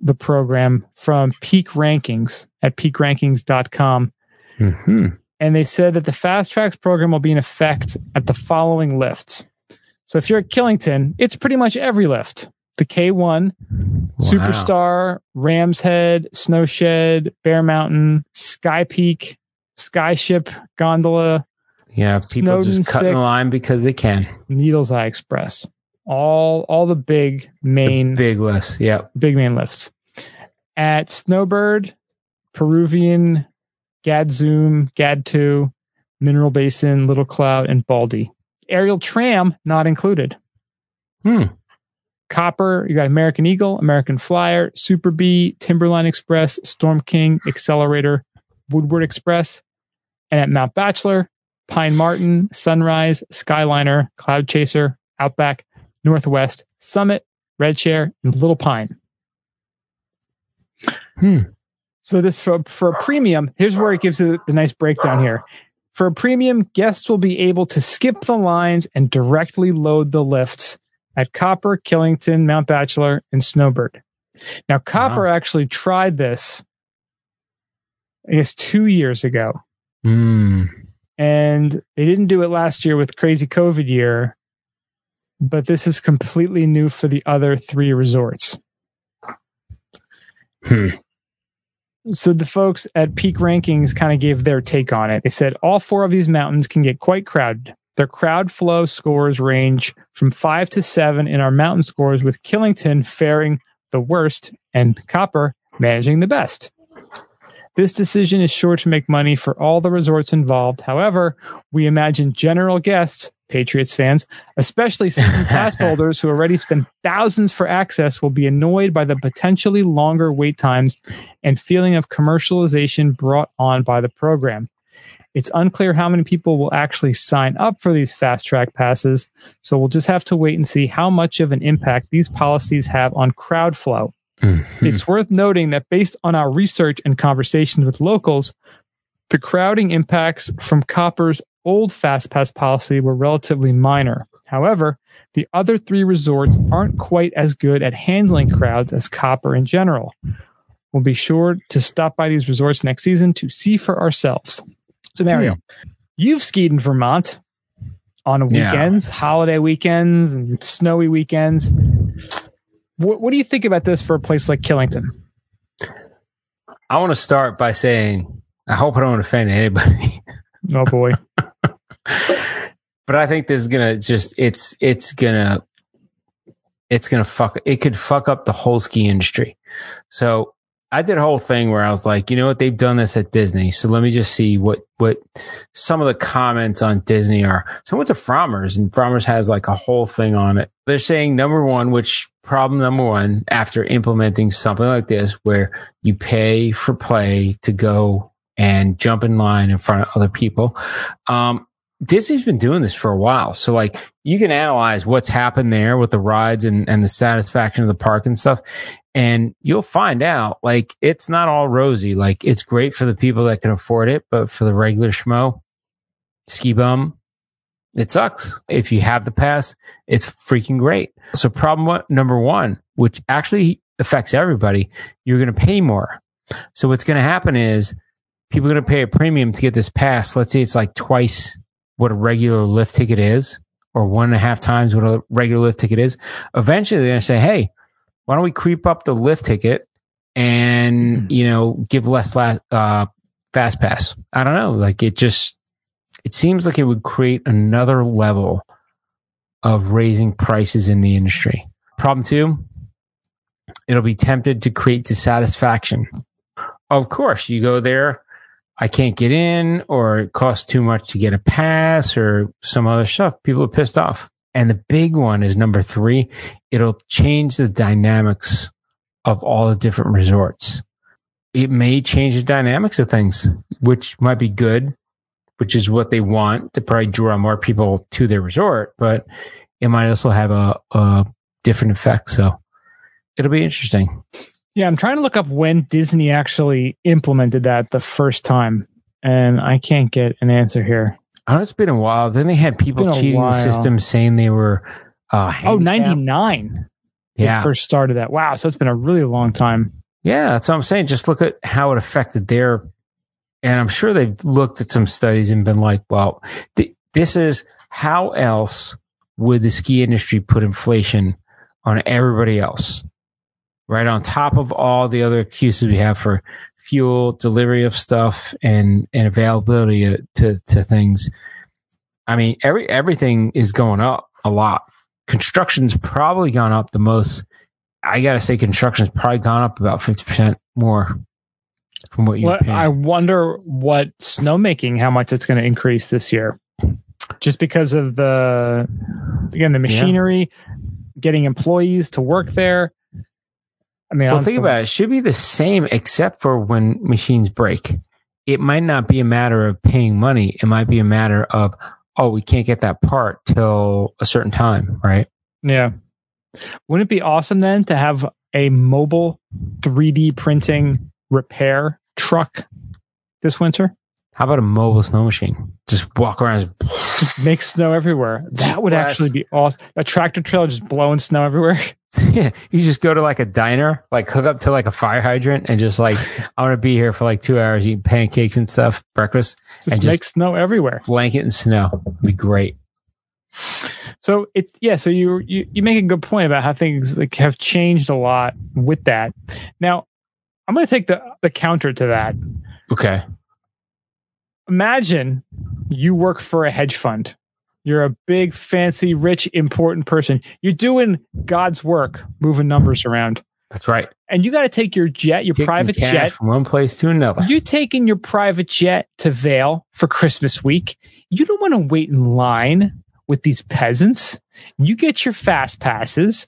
the program from Peak Rankings at peakrankings.com. hmm And they said that the fast tracks program will be in effect at the following lifts. So if you're at Killington, it's pretty much every lift. The K1, Superstar, Ram's Head, Snowshed, Bear Mountain, Skye Peak, Skyeship, Gondola, Yeah, people Snowdon just cutting the line because they can. Needles Eye Express. All all the big main Big lifts. Yep. big main lifts. At Snowbird, Peruvian, Gadzoom, Gad2, Mineral Basin, Little Cloud, and Baldy. Aerial tram not included. Hmm. Copper, you got American Eagle, American Flyer, Super Bee, Timberline Express, Storm King, Excelerator, Woodward Express. And at Mount Bachelor, Pine Marten, Sunrise, Skyliner, Cloud Chaser, Outback, Northwest, Summit, Red Chair, and Little Pine. Hmm. So this for for a premium, here's where it gives the nice breakdown here. For a premium, guests will be able to skip the lines and directly load the lifts at Copper, Killington, Mount Bachelor, and Snowbird. Now, Copper actually tried this, I guess, two years ago, Hmm. And they didn't do it last year with crazy COVID year. But this is completely new for the other three resorts. Hmm. So the folks at Peak Rankings kind of gave their take on it. They said all four of these mountains can get quite crowded. Their crowd flow scores range from five to seven in our mountain scores, with Killington faring the worst and Copper managing the best. This decision is sure to make money for all the resorts involved. However, we imagine general guests, Patriots fans, especially season pass holders who already spend thousands for access, will be annoyed by the potentially longer wait times and feeling of commercialization brought on by the program. It's unclear how many people will actually sign up for these fast track passes, so we'll just have to wait and see how much of an impact these policies have on crowd flow. Mhm. It's worth noting that based on our research and conversations with locals, the crowding impacts from Copper's old Fast Pass policy were relatively minor. However, the other three resorts aren't quite as good at handling crowds as Copper in general. We'll be sure to stop by these resorts next season to see for ourselves. So, Mario, you've skied in Vermont on Yeah. weekends, holiday weekends, and snowy weekends. What, what do you think about this for a place like Killington? I want to start by saying I hope I don't offend anybody, Oh boy. but I think this is gonna just it's it's gonna it's gonna fuck it could fuck up the whole ski industry. So I did a whole thing where I was like, you know what, they've done this at Disney, so let me just see what what some of the comments on Disney are. So I went to Frommers, and Frommers has like a whole thing on it. They're saying number one, which problem number one after implementing something like this, where you pay for play to go and jump in line in front of other people. Um, Disney's been doing this for a while. So like you can analyze what's happened there with the rides and, and the satisfaction of the park and stuff. And you'll find out like it's not all rosy. Like it's great for the people that can afford it, but for the regular schmo, ski bum, it sucks. If you have the pass, it's freaking great. So problem one, number one, which actually affects everybody, you're going to pay more. So what's going to happen is people are going to pay a premium to get this pass. Let's say it's like twice what a regular lift ticket is, or one and a half times what a regular lift ticket is. Eventually, they're going to say, "Hey, why don't we creep up the lift ticket and you know give less la- uh, fast pass?" I don't know. Like it just it seems like it would create another level of raising prices in the industry. Problem two, it'll be tempted to create dissatisfaction. Of course, you go there, I can't get in, or it costs too much to get a pass, or some other stuff. People are pissed off. And the big one is number three, it'll change the dynamics of all the different resorts. It may change the dynamics of things, which might be good, which is what they want to probably draw more people to their resort, but it might also have a, a different effect. So it'll be interesting. Yeah, I'm trying to look up when Disney actually implemented that the first time, and I can't get an answer here. I know it's been a while. Then they had people cheating the system saying they were uh Oh, handicapped. 99. They Yeah. first started that. Wow. So it's been a really long time. Yeah, that's what I'm saying. Just look at how it affected their and I'm sure they've looked at some studies and been like, well, th- this is how else would the ski industry put inflation on everybody else? Right on top of all the other excuses we have for fuel, delivery of stuff, and and availability to to, things. I mean, every everything is going up a lot. Construction's probably gone up the most. I gotta say, construction's probably gone up about fifty percent more from what you Well. I wonder what snowmaking, how much it's going to increase this year. Just because of the, again, the machinery. getting employees to work there. I mean, Well, think about it. It should be the same except for when machines break. It might not be a matter of paying money. It might be a matter of, oh, we can't get that part till a certain time, right? Yeah. Wouldn't it be awesome then to have a mobile 3D printing repair truck this winter? How about a mobile snow machine? Just walk around. Just make snow everywhere. That would Blast. actually be awesome. A tractor trailer just blowing snow everywhere. Yeah, you just go to like a diner, like hook up to like a fire hydrant, and just like I want to be here for like two hours, eating pancakes and stuff, breakfast, Just And just- make snow everywhere. blanket and snow. It'd be great. So it's yeah. So you you you make a good point about how things like have changed a lot with that. Now, I'm going to take the the counter to that. Okay. Imagine you work for a hedge fund. You're a big, fancy, rich, important person. You're doing God's work, moving numbers around, That's right. and you got to take your jet, your Taking private jet. from one place to another. You're taking your private jet to Vail for Christmas week. You don't want to wait in line with these peasants. You get your fast passes.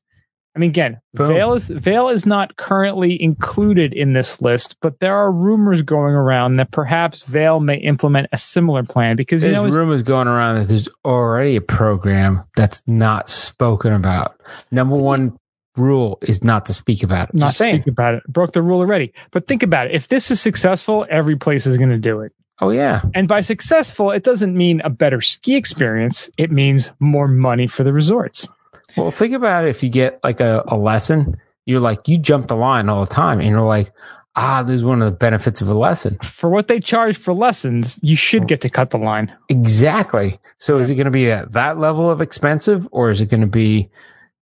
I mean, again, Boom. Vail is Vail is not currently included in this list, but there are rumors going around that perhaps Vail may implement a similar plan because you There's know rumors going around that there's already a program that's not spoken about. Number one rule is not to speak about it. not Just saying. speak about it. Broke the rule already. But think about it. If this is successful, every place is going to do it. Oh yeah. And by successful, it doesn't mean a better ski experience. It means more money for the resorts. Well, think about it. If you get like a, a lesson, you're like you jump the line all the time, and you're like, ah, this is one of the benefits of a lesson. For what they charge for lessons, you should get to cut the line. Exactly. So is it going to be at that level of expensive, or is it going to be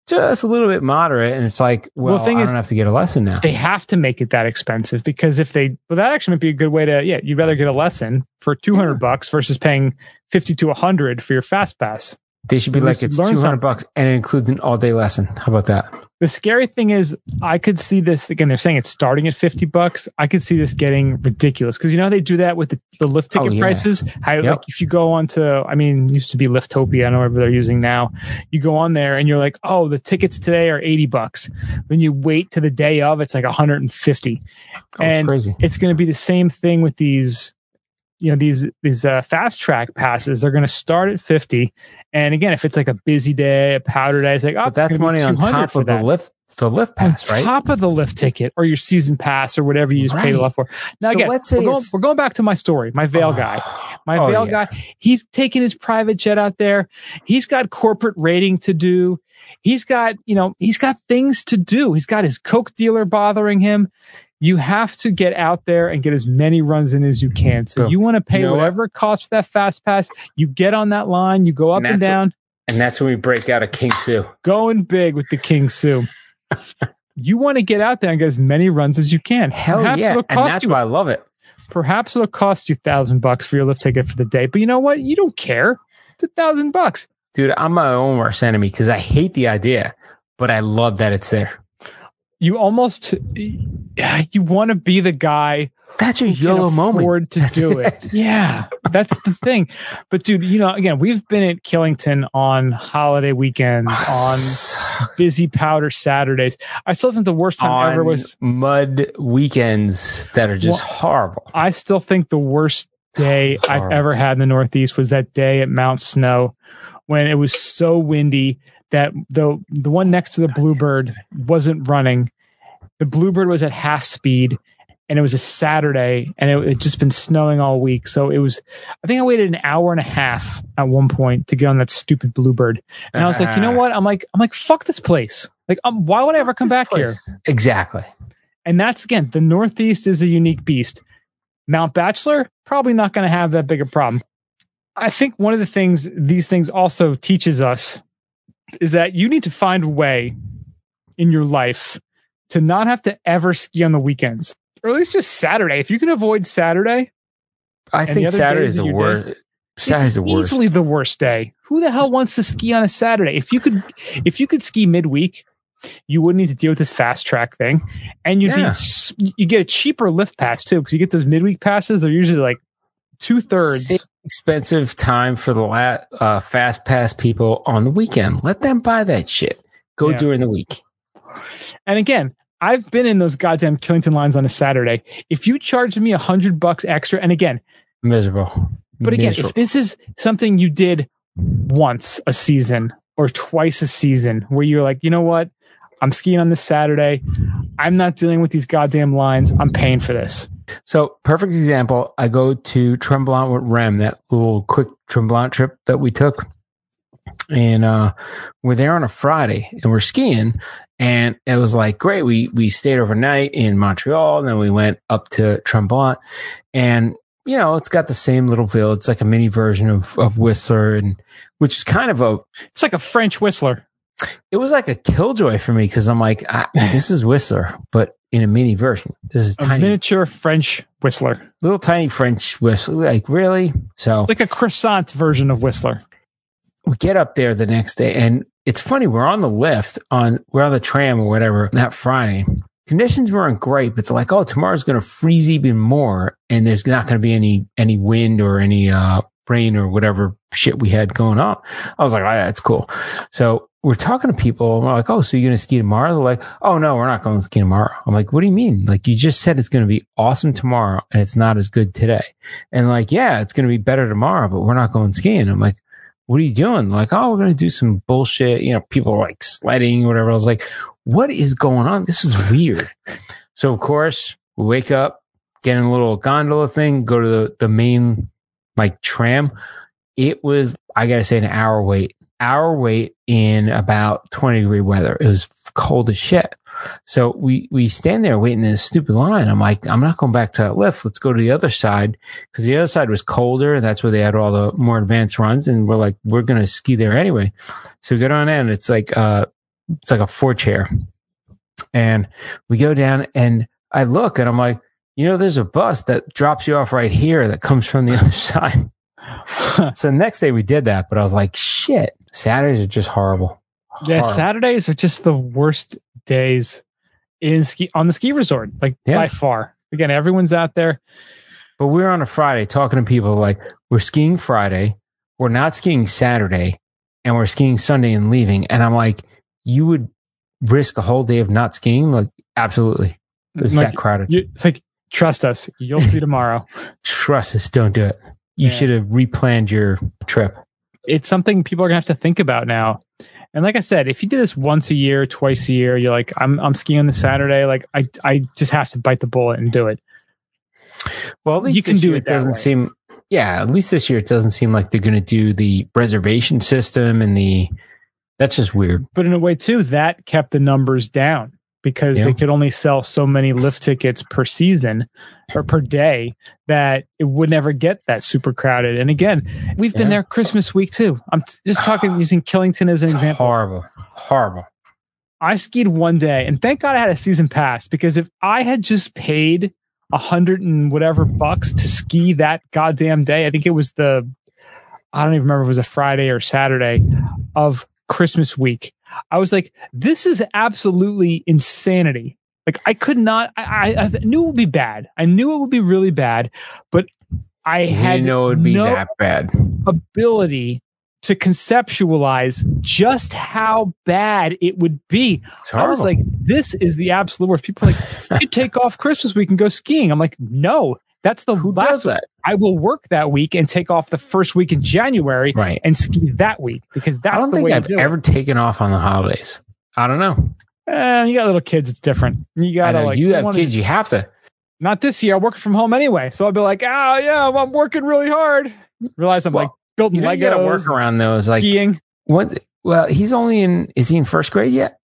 just a little bit moderate? And it's like, well, Well, the thing I is- don't have to get a lesson now. They have to make it that expensive because if they, well, that actually might be a good way to, yeah, you'd rather get a lesson for 200 bucks versus paying 50 to 100 for your fast pass. They should be like it's two hundred bucks, and it includes an all day lesson. How about that? The scary thing is, I could see this again. They're saying it's starting at fifty bucks. I could see this getting ridiculous because you know how they do that with the, the lift oh, ticket Oh, yeah. prices. How Yep. like if you go on to, I mean, used to be Liftopia. I don't know whatever they're using now. You go on there and you're like, oh, the tickets today are eighty bucks. Then you wait to the day of, it's like one hundred and fifty. Oh, And crazy. It's going to be the same thing with these. You know these these uh, fast track passes. They're going to start at fifty, and again, if it's like a busy day, a powder day, it's like oh, But that's money on top of the lift, the lift pass, on right? top of the lift ticket or your season pass or whatever you just paid a lot for. Now So again, let's say we're, going, we're going back to my story, my Vail guy. My Oh, Vail yeah. guy, he's taking his private jet out there. He's got corporate rating to do. He's got, you know, he's got things to do. He's got his Coke dealer bothering him. You have to get out there and get as many runs in as you can. So Boom. you want to pay You know what? whatever it costs for that fast pass. You get on that line, you go up And and, that's what- down And that's when we break out a King Sue. going big with the King Sue. you want to get out there and get as many runs as you can. Hell perhaps yeah. And that's you. why I love it. Perhaps it'll cost you thousand bucks for your lift ticket for the day. But you know what? You don't care. It's a thousand bucks. Dude, I'm my own worst enemy because I hate the idea, but I love that it's there. You almost yeah, you want to be the guy That's your YOLO moment. to That's do it. Yeah, that's the thing. But dude, you know, again, we've been at Killington on holiday weekends, ah, on busy powder Saturdays. I still think the worst time on ever was mud weekends that are just Well, horrible. I still think the worst day I've ever had in the Northeast was that day at Mount Snow when it was so windy that the the one next to the Bluebird wasn't running. The Bluebird was at half speed and it was a Saturday and it had just been snowing all week. So it was I think I waited an hour and a half at one point to get on that stupid Bluebird. And I was like, you know what? I'm like I'm like fuck this place. Like um, why would I ever come back here? Exactly. And that's again, the Northeast is a unique beast. Mount Bachelor, probably not going to have that big a problem. I think one of the things these things also teaches us is that you need to find a way in your life to not have to ever ski on the weekends, or at least just Saturday. If you can avoid Saturday, I think Saturday is the worst. Saturday's it's the worst. easily the worst day. Who the hell wants to ski on a Saturday? If you could, if you could ski midweek, you wouldn't need to deal with this fast track thing, and you'd Yeah. be you get a cheaper lift pass too because you get those midweek passes. They're usually like two thirds. Expensive time for the la- uh, fast pass people on the weekend. Let them buy that shit. Go Yeah. during the week. And again, I've been in those goddamn Killington lines on a Saturday. If you charged me a hundred bucks extra, and again, Miserable. but again, Miserable. if this is something you did once a season or twice a season, where you're like, you know what, I'm skiing on this Saturday, I'm not dealing with these goddamn lines. I'm paying for this. So, perfect example. I go to Tremblant with Rem, that little quick Tremblant trip that we took. And uh, we're there on a Friday and we're skiing. And it was like, great. We, we stayed overnight in Montreal and then we went up to Tremblant. And, you know, it's got the same little village. It's like a mini version of, of Whistler, and which is kind of a, It's like a French whistler. it was like a killjoy for me because I'm like, I, this is Whistler, but in a mini version. This is A tiny, miniature French whistler. little tiny French Whistler. Like, really? So, Like a croissant version of Whistler. We get up there the next day and it's funny we're on the lift on we're on the tram or whatever that friday. Conditions weren't great but they're like oh tomorrow's going to freeze even more and there's not going to be any any wind or any uh rain or whatever shit we had going on. I was like oh yeah it's cool. So we're talking to people and we're like oh so you're going to ski tomorrow? They're like oh no we're not going to ski tomorrow. I'm like what do you mean? Like you just said it's going to be awesome tomorrow and it's not as good today. And like yeah it's going to be better tomorrow but we're not going skiing. I'm like what are you doing? Like, oh, we're going to do some bullshit. You know, people are like sledding or whatever. I was like, what is going on? This is weird. so, of course, we wake up, get in a little gondola thing, go to the, the main like tram. It was, I got to say, an hour wait. Hour wait in about 20 degree weather. It was cold as shit. So we we stand there waiting in this stupid line. I'm like, I'm not going back to that lift. Let's go to the other side because the other side was colder and that's where they had all the more advanced runs. And we're like, we're gonna ski there anyway. So we get on in. It's like uh, it's like a four chair, and we go down and I look and I'm like, you know, there's a bus that drops you off right here that comes from the other side. so the next day we did that, but I was like, shit, Saturdays are just horrible. Yeah, Horrible. Saturdays are just the worst days in ski on the ski resort, like Yeah. by far. Again, everyone's out there. But we're on a Friday talking to people like, we're skiing Friday, we're not skiing Saturday, and we're skiing Sunday and leaving. And I'm like, you would risk a whole day of not skiing? Like, absolutely. It was Like, that crowded. you, it's like trust us, you'll see tomorrow. Trust us, don't do it. You Yeah. should have replanned your trip. it's something people are gonna have to think about now. And like I said, if you do this once a year, twice a year, you're like, I'm I'm skiing on the Saturday. Like I I just have to bite the bullet and do it. Well, at least You can do it doesn't way. seem. Yeah, at least this year it doesn't seem like they're going to do the reservation system and the. That's just weird. But in a way too, that kept the numbers down because Yeah. they could only sell so many lift tickets per season or per day that it would never get that super crowded. And again, we've been there Christmas week too. I'm just talking using Killington as an It's example. horrible, horrible. I skied one day, and thank God I had a season pass because if I had just paid a hundred and whatever bucks to ski that goddamn day, I think it was the I don't even remember if it was a Friday or Saturday of Christmas week. I was like, this is absolutely insanity. Like I could not. I, I, I knew it would be bad. I knew it would be really bad, but I You had know it would be no that bad. ability to conceptualize just how bad it would be. I was like, this is the absolute worst. People are like, you take off Christmas we can go skiing. I'm like, no, that's the who last that? I will work that week and take off the first week in January Right. and ski that week because that's I don't the think way I've to do ever taken off on the holidays. I don't know. it. Eh, you got little kids, it's different. You gotta like you have kids, you have to. Not this year. I work from home anyway, so I'll be like, oh yeah, I'm working really hard. Realize I'm Well, like building You, know, you got to work Legos, around those. Like skiing. what? Well, he's only in. Is he in first grade yet?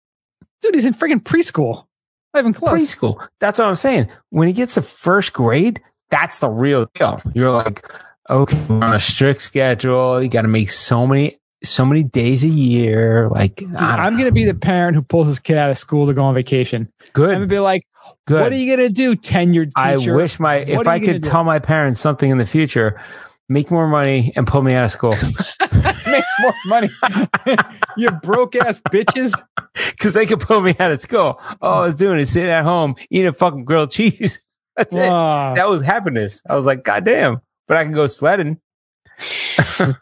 Dude, he's in freaking preschool. Not even close. Preschool. That's what I'm saying. When he gets to first grade, that's the real deal. You're like, okay, we're on a strict schedule. You got to make so many, so many days a year. Like, Dude, I'm know. gonna be the parent who pulls his kid out of school to go on vacation. Good. I'm gonna be like, Good. "What are you gonna do, tenured teacher? I wish my if What are I could do? tell my parents something in the future, make more money and pull me out of school make more money. you broke ass bitches. because they could pull me out of school. All I was doing is sitting at home eating a fucking grilled cheese. That's it. Ah, That was happiness. I was like, God damn! But I can go sledding.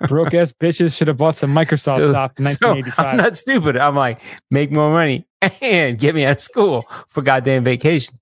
Broke ass bitches should have bought some Microsoft So- stock in so I'm not stupid. I'm like, make more money and get me out of school for goddamn vacation.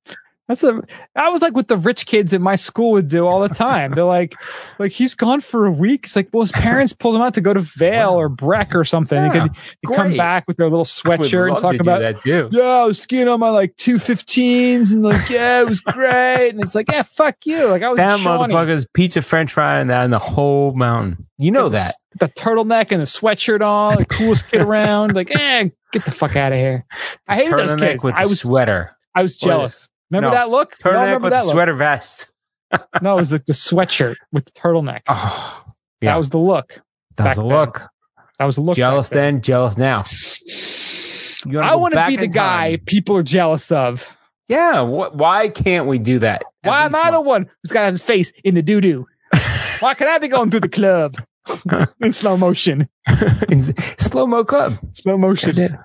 That's a that was like what the rich kids at my school would do all the time. They're like, like he's gone for a week. It's like, well, his parents pulled him out to go to Vail or Breck or something. They Yeah, could they'd come back with their little sweatshirt and talk about that too. yeah, I was skiing on my like two fifteens and like, yeah, it was great. And it's like, yeah, fuck you. Like I was That Shawnee. motherfucker's pizza French fry and that in the whole mountain. You know that. the turtleneck and the sweatshirt on, the coolest kid around. Like, eh, get the fuck out of here. I hated those kids. with I was sweater. I was jealous. Remember No. that look? Turtleneck remember with that the look? sweater vest. No, it was like the sweatshirt with the turtleneck. Oh, yeah. That was the look. that was the then. look. That was the look. Jealous then. jealous now. I want to be the guy time. people are jealous of. Yeah. Wh- why can't we do that? Why am I the one who's got to have his face in the doo doo? Why can I be going through the club in slow motion? In slow mo club. Slow motion.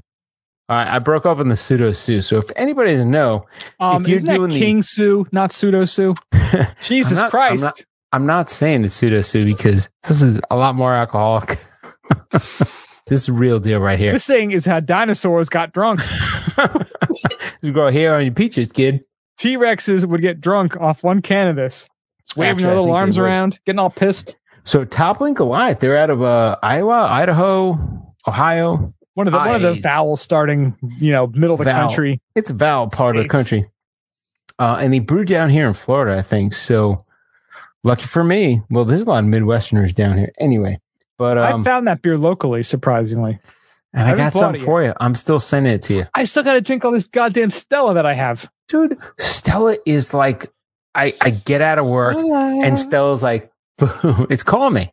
All right, I broke up in the pseudo sue. So if anybody doesn't know, Um, If you're doing the- King Sue, not pseudo Sue? Jesus I'm not- I'm Christ. not- I'm not saying it's pseudo sue because this is a lot more alcoholic. this is a real deal right here. This thing is how dinosaurs got drunk. You grow hair on your peaches, kid. T Rexes would get drunk off one can of this. Just waving their little arms around, getting all pissed. So Toppling Goliath, they're out of uh, Iowa, Idaho, Ohio. One of the one of the vowel starting, you know, middle of the Vowel. country. It's a vowel part of the country. Uh, and they brew down here in Florida, I think. So lucky for me. Well, there's a lot of Midwesterners down here anyway. But um, I found that beer locally, surprisingly. and I haven't got something for you. I'm still sending it to you. I still got to drink all this goddamn Stella that I have. Dude, Stella is like, I, I get out of work and Stella's like, boom, it's calling me.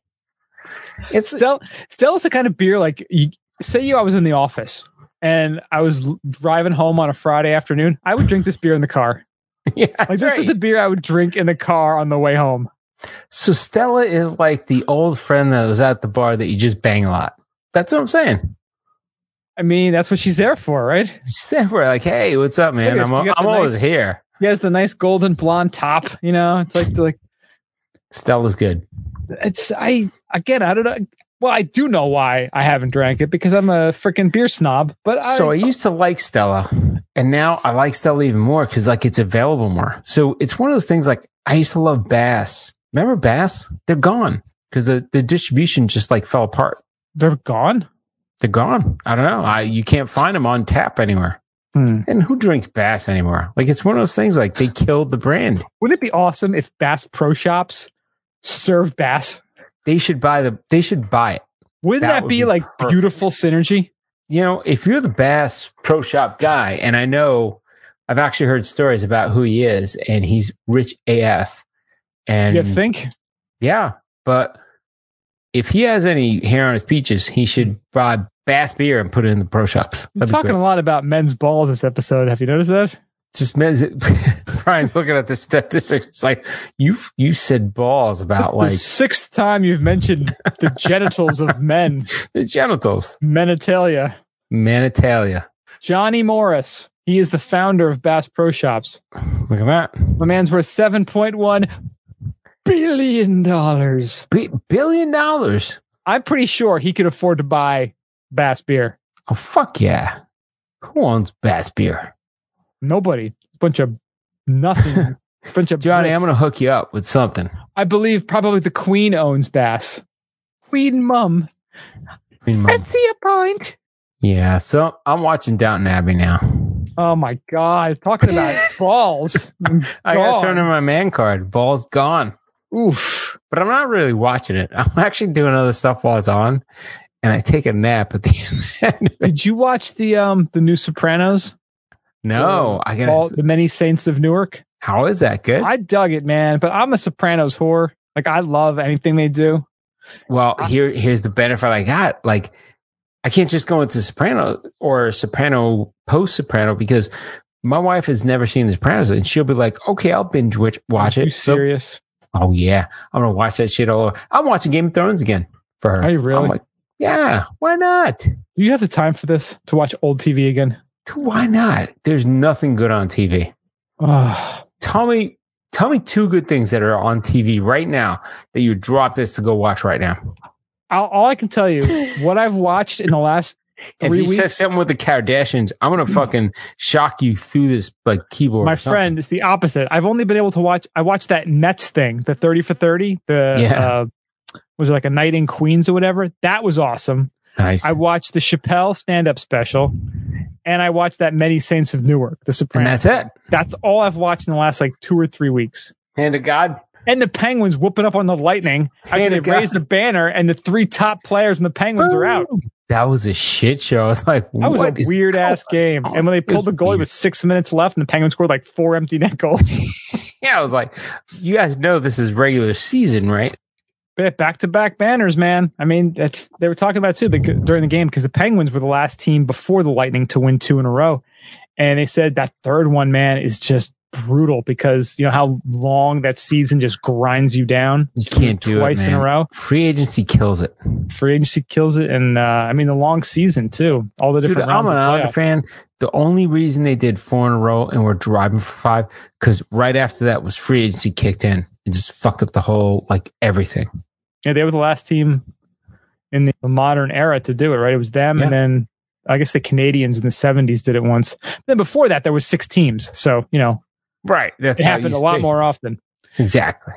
It's Stella, Stella's the kind of beer like you say you I was in the office and I was driving home on a Friday afternoon. I would drink this beer in the car. yeah, Like this is the beer I would drink in the car on the way home. So Stella is like the old friend that was at the bar that you just bang a lot. That's what I'm saying. I mean, that's what she's there for, right? She's never like, hey, what's up, man? I'm, this, you got I'm always nice- here. He has the nice golden blonde top, you know. It's like like Stella's good. it's I again I don't know. Well, I do know why I haven't drank it because I'm a freaking beer snob. But I, so I used to like Stella, and now I like Stella even more because like it's available more. So it's one of those things like I used to love Bass. Remember Bass? They're gone because the, the distribution just like fell apart. they're gone. They're gone. I don't know. I you can't find them on tap anywhere. Hmm. And who drinks Bass anymore? Like it's one of those things like they killed the brand. Wouldn't it be awesome if Bass Pro Shops served Bass? They should buy the. They should buy it. Wouldn't That that, would be, be like perfect. beautiful synergy? you know, if you're the Bass Pro Shop guy, and I know I've actually heard stories about who he is, and he's rich AF. And you think? yeah, but if he has any hair on his peaches, he should buy Bass beer and put it in the pro shops. I'm That'd be talking a lot about men's balls this episode. Have you noticed that? Just men's. Brian's looking at the statistics. It's like you you said balls about like the sixth time you've mentioned the genitals of men. the genitals. Menitalia. Manitalia. Johnny Morris. He is the founder of Bass Pro Shops. Look at that. My man's worth seven point one billion dollars. B- billion dollars. I'm pretty sure he could afford to buy Bass beer. Oh fuck yeah! Who owns Bass beer? Nobody. Bunch of nothing. Bunch of Johnny, I'm going to hook you up with something. I believe probably the Queen owns Bass. Queen Mum. Green Mom. Fancy a pint. Yeah, so I'm watching Downton Abbey now. Oh my God. Talking about balls. I got to turn in my man card. Ball's gone. Oof. But I'm not really watching it. I'm actually doing other stuff while it's on, and I take a nap at the end. Did you watch the um the new Sopranos? No, I got All, the many saints of Newark. How is that good? I dug it, man. But I'm a Sopranos whore. Like I love anything they do. well, here here's the benefit I got. Like, I can't just go into Soprano or Soprano post Soprano because my wife has never seen The Sopranos, and she'll be like, "Okay, I'll binge watch, Are you it." So serious? Oh yeah, I'm gonna watch that shit all over. I'm watching Game of Thrones again for her. Are you really? I'm like, yeah, why not? Do you have the time for this to watch old TV again? Why not? There's nothing good on TV. Oh, Tell me, Tell me two good things that are on TV right now that you drop this to go watch right now. All, all I can tell you, what I've watched in the last If he weeks, says something with the Kardashians, I'm gonna fucking shock you through this like keyboard. my friend, it's the opposite. I've only been able to watch. I watched that Mets thing, the thirty for thirty. The Yeah. uh, was it like a night in Queens or whatever? That was awesome. Nice. I watched the Chappelle stand up special, and I watched that Many Saints of Newark, The and that's it. That's all I've watched in the last like two or three weeks. Hand to God. And the Penguins whooping up on the Lightning after they God. raised the banner, and the three top players in the Penguins are out. That was a shit show. I was like, That was a weird ass game. on? And when they pulled the goalie weird. with six minutes left, and the Penguins scored like four empty net goals. Yeah, I was like, you guys know this is regular season, right? Back to back banners, man. I mean, that's they were talking about too bec- during the game because the Penguins were the last team before the Lightning to win two in a row, and they said that third one, man, is just brutal because you know how long that season just grinds you down You can't do it. twice it, in a row. Free agency kills it. Free agency kills it, and uh, I mean the long season too. All the Dude, different I'm an Islander fan. The only reason they did four in a row and we're driving for five, because right after that was free agency kicked in. It just fucked up the whole like everything. Yeah, they were the last team in the modern era to do it. Right, it was them, and then I guess the Canadiens in the '70s did it once. Then before that, there was six teams, so you know Right. That's it happened a lot more often. Exactly.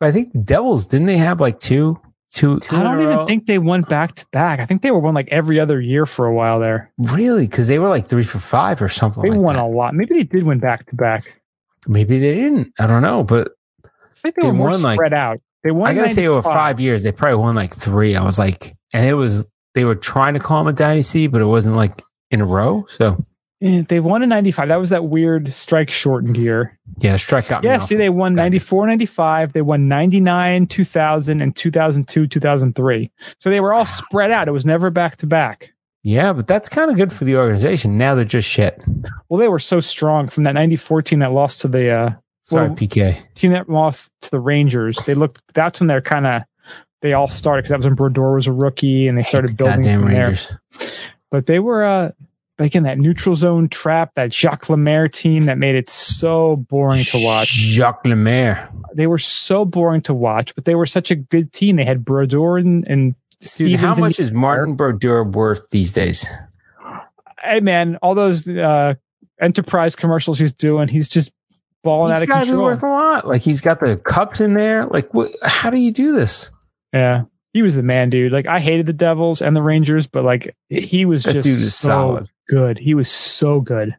But I think the Devils didn't they have like two two? I don't even row? think they won back to back. I think they were one like every other year for a while there. really because they were like three for five or something. They like won that. a lot. Maybe they did win back to back. Maybe they didn't. I don't know, but I think they, They were more won, like- spread out. They won. I gotta say over 95. five years they probably won like three. I was like, and it was they were trying to call them a dynasty, but it wasn't like in a row. So Eh, They won in 95. That was that weird strike shortened year. yeah, strike out. Yeah, see, they won Got it. 94, 95. They won 99, 2000, and 2002, 2003. So they were all spread out. It was never back to back. Yeah, but that's kind of good for the organization. Now they're just shit. Well, they were so strong from that 94 team that lost to the uh, Sorry, Well, PK. team that lost to the Rangers. They looked, that's when they're kind of, they all started because that was when Brodeur was a rookie and they started building Goddamn from there. But they were, uh, like in that neutral zone trap, that Jacques Lemaire team that made it so boring to watch. Jacques Lemaire. They were so boring to watch, but they were such a good team. They had Brodeur and, and Dude, how much is Martin Brodeur worth these days? hey man, all those uh, enterprise commercials he's doing, he's just balling out He's of got to be worth a lot. Like he's got the cups in there. Like, what, how do you do this? Yeah, he was the man, dude. Like I hated the Devils and the Rangers, but like he was That just so solid. good. He was so good.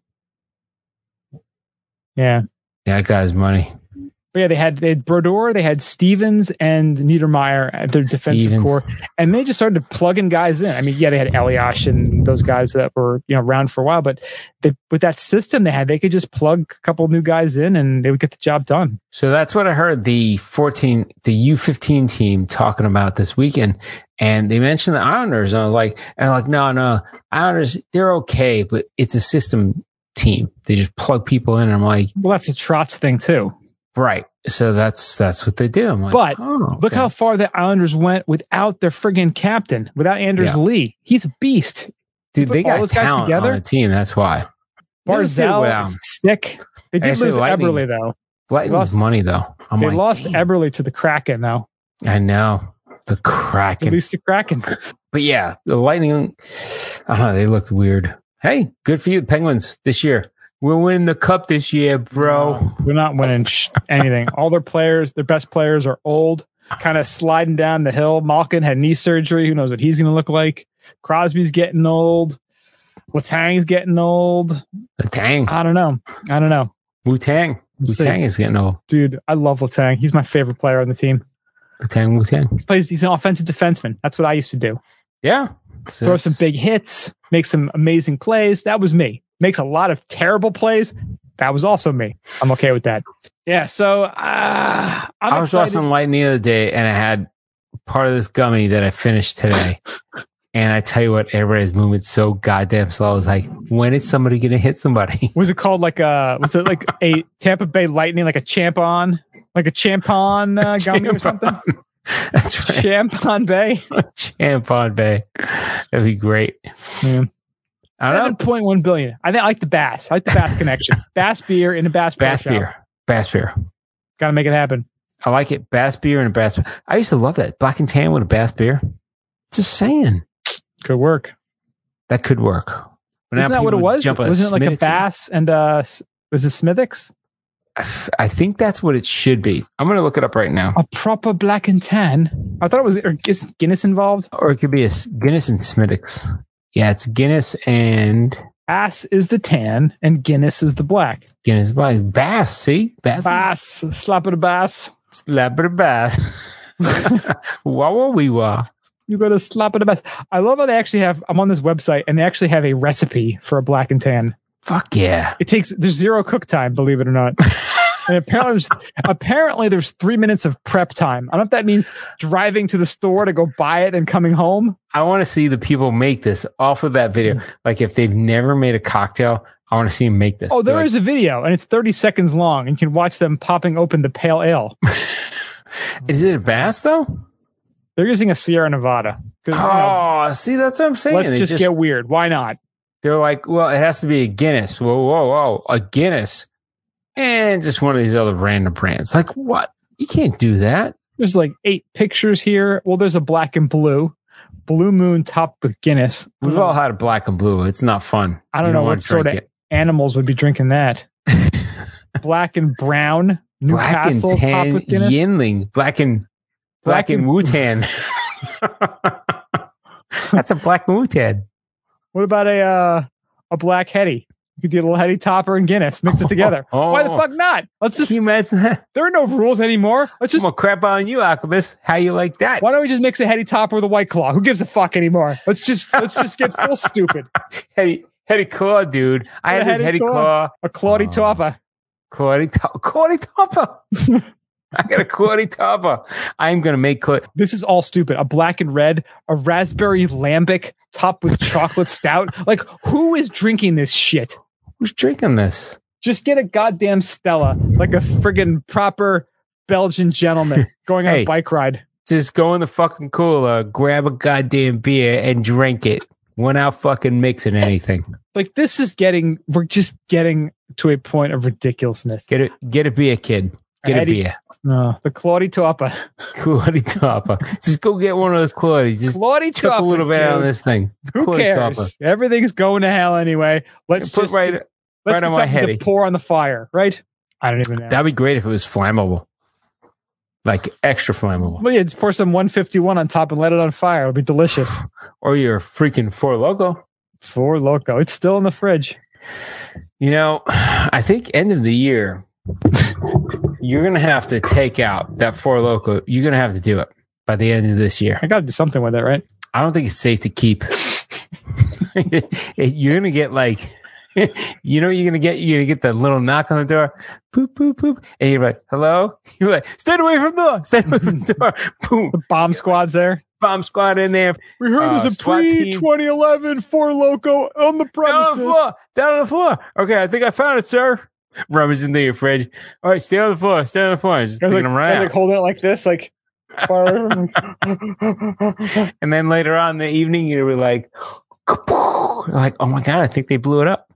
Yeah. Yeah, that guy's money. But yeah, they had they had Brodeur, they had Stevens and Niedermayer at their defensive Stevens. core, and they just started plugging guys in. I mean, yeah, they had Elias and those guys that were you know around for a while, but they, with that system they had, they could just plug a couple new guys in and they would get the job done. So that's what I heard the 14, the U15 team talking about this weekend. And they mentioned the Islanders. And I was like, and I'm like, no, no, Islanders, they're okay, but it's a system team. They just plug people in. And I'm like, Well, that's a Trotz thing too. Right. So that's, that's what they do. I'm like, But oh, Look okay. how far the Islanders went without their friggin' captain, without Anders Yeah. Lee. He's a beast. dude, they all got those guys together? on the team. That's why. Barzal without is sick. They did lose Lightning. Eberle though. Lightning's lost- money though. I'm they like, lost damn. Eberle to the Kraken though. I know the At Kraken. least the Kraken. But yeah, the Lightning, I don't know, they looked weird. Hey, good for you, Penguins, this year. We're winning the cup this year, bro. We're not winning anything. All their players, their best players are old, kind of sliding down the hill. Malkin had knee surgery. Who knows what he's going to look like? Crosby's getting old. Letang's getting old. The Tang. I don't know. I don't know. Wu Tang. Wu. Tang is getting old. Dude, I love Letang. He's my favorite player on the team. Wu Tang, Wu Tang. He plays. He's an offensive defenseman. That's what I used to do. Yeah. Throw some big hits, make some amazing plays. That was me. Makes a lot of terrible plays. That was also me. I'm okay with that. Yeah. So uh, I'm I was watching Lightning the other day and I had part of this gummy that I finished today. and I tell you what, everybody's moving so goddamn slow. I was like, when is somebody going to hit somebody? was it called like a was it like a Tampa Bay Lightning, like a champon, like a champon uh, gummy or something? That's right. Champon Bay. Champon Bay. That'd be great. Yeah. Seven point one billion. I think I like the Bass. I like the Bass connection. Bass beer in a Bass, Bass Shop. beer. Bass beer. Got to make it happen. I like it. Bass beer and a bass. I used to love that black and tan with a bass beer. Just saying could work. that could work. But Isn't that what it was? Wasn't it like a bass and uh was it Smithwick's? I f- I think that's what it should be. I'm going to look it up right now. A proper black and tan. I thought it was or is Guinness involved. Or it could be a Guinness and Smithwick's. Yeah, it's Guinness and Bass is the tan and Guinness is the black. Guinness. Why? Bass. See? Bass. Bass, slap of the bass. Slap it a bass. Wah wah wah. You got to slap of the bass. I love how they actually have. I'm on this website and they actually have a recipe for a black and tan. Fuck yeah. It takes there's zero cook time, believe it or not. And apparently, there's, apparently there's three minutes of prep time. I don't know if that means driving to the store to go buy it and coming home. I want to see the people make this off of that video. Mm. Like if they've never made a cocktail, I want to see them make this. Oh, there They're is a video, and it's 30 seconds long, and you can watch them popping open the pale ale. is it a bass though? They're using a Sierra Nevada. 'Cause, you know, Oh, see, that's what I'm saying. let's They just, get weird. Why not? they're like, well, it has to be a Guinness. Whoa, whoa, whoa, a Guinness, and just one of these other random brands. Like what? You can't do that. There's like eight pictures here. Well, there's a black and blue, blue moon topped with Guinness. We've all had a black and blue. It's not fun. I don't You know wanna what sort of animals would be drinking that. black and brown, black and tan with Guinness. Yuengling, black and black, Black and and- Wu Tan. That's a black Wu Tan. What about a uh, a black heady? You could do a little heady topper and Guinness, mix it oh. together. Oh. Why the oh. fuck not? Let's just. There are no rules anymore. Let's I'm just. gonna crap on you, Alchemist. How you like that? Why don't we just mix a heady topper with a white claw? Who gives a fuck anymore? Let's just let's just get full stupid. Heady, heady claw, dude. I had this heady heady claw. claw. A clawdy Oh. topper. Clawdy, to- clawdy topper. I got a clawdy topper. I'm gonna make cla- This is all stupid. A black and red, a raspberry lambic topped with chocolate stout. Like, who is drinking this shit? Who's drinking this? Just get a goddamn Stella, like a friggin' proper Belgian gentleman going on Hey. a bike ride. Just go in the fucking cooler, grab a goddamn beer, and drink it. Without fucking mixing anything. Like, this is getting, we're just getting to a point of ridiculousness. Get a get a beer, kid. Get a beer. No, the Claudy Topper. Clawdy topper. Just go get one of those Claudies. Just Claudy tip a little bit on this thing. Who Claudy cares? topper. Everything's going to hell anyway. Let's Put just right. Let's right get on my to pour on the fire, right? I don't even know. That'd be great if it was flammable, like extra flammable, well, yeah, just pour some 151 on top and let it on fire. It'll be delicious. or your freaking four logo. Four Loco. It's still in the fridge. You know, I think end of the year, you're gonna have to take out that four loco. You're gonna have to do it by the end of this year. I got to do something with it, right? I don't think it's safe to keep. you're gonna get like, you know, what you're gonna get. You're gonna get the little knock on the door, poop, poop, poop, and you're like, "Hello." You're like, "Stay away from the door. Stay away from the door." Boom. The bomb squad's there. Bomb squad in there. We heard Uh, there's a SWAT pre 2011 Four Loco on the Down on the premises. floor. Down on the floor. Okay, I think I found it, sir. Rummage into your fridge. All right, stay on the floor. Stay on the floor. Just Guys like, them right like holding it like this, like far And then later on in the evening, you were like, like, oh my god, I think they blew it up.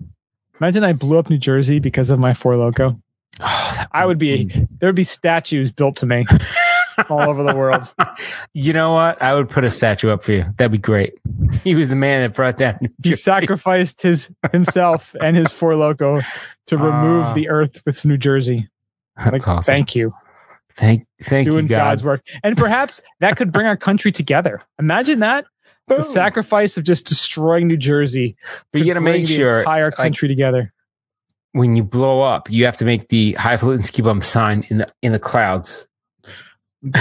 Imagine I blew up New Jersey because of my Four Loco. Oh, I would be there would be statues built to me all over the world. You know what? I would put a statue up for you. That'd be great. He was the man that brought down. New He Jersey. sacrificed his himself and his Four Loco to remove Ah. the earth with New Jersey. That's Like, awesome. Thank you. thank, thank doing you, God. God's work. And perhaps that could bring our country together. Imagine that. The sacrifice of just destroying New Jersey. But you got to make the sure entire like, country together. when you blow up, you have to make the highfalutin ski bum sign in the in the clouds.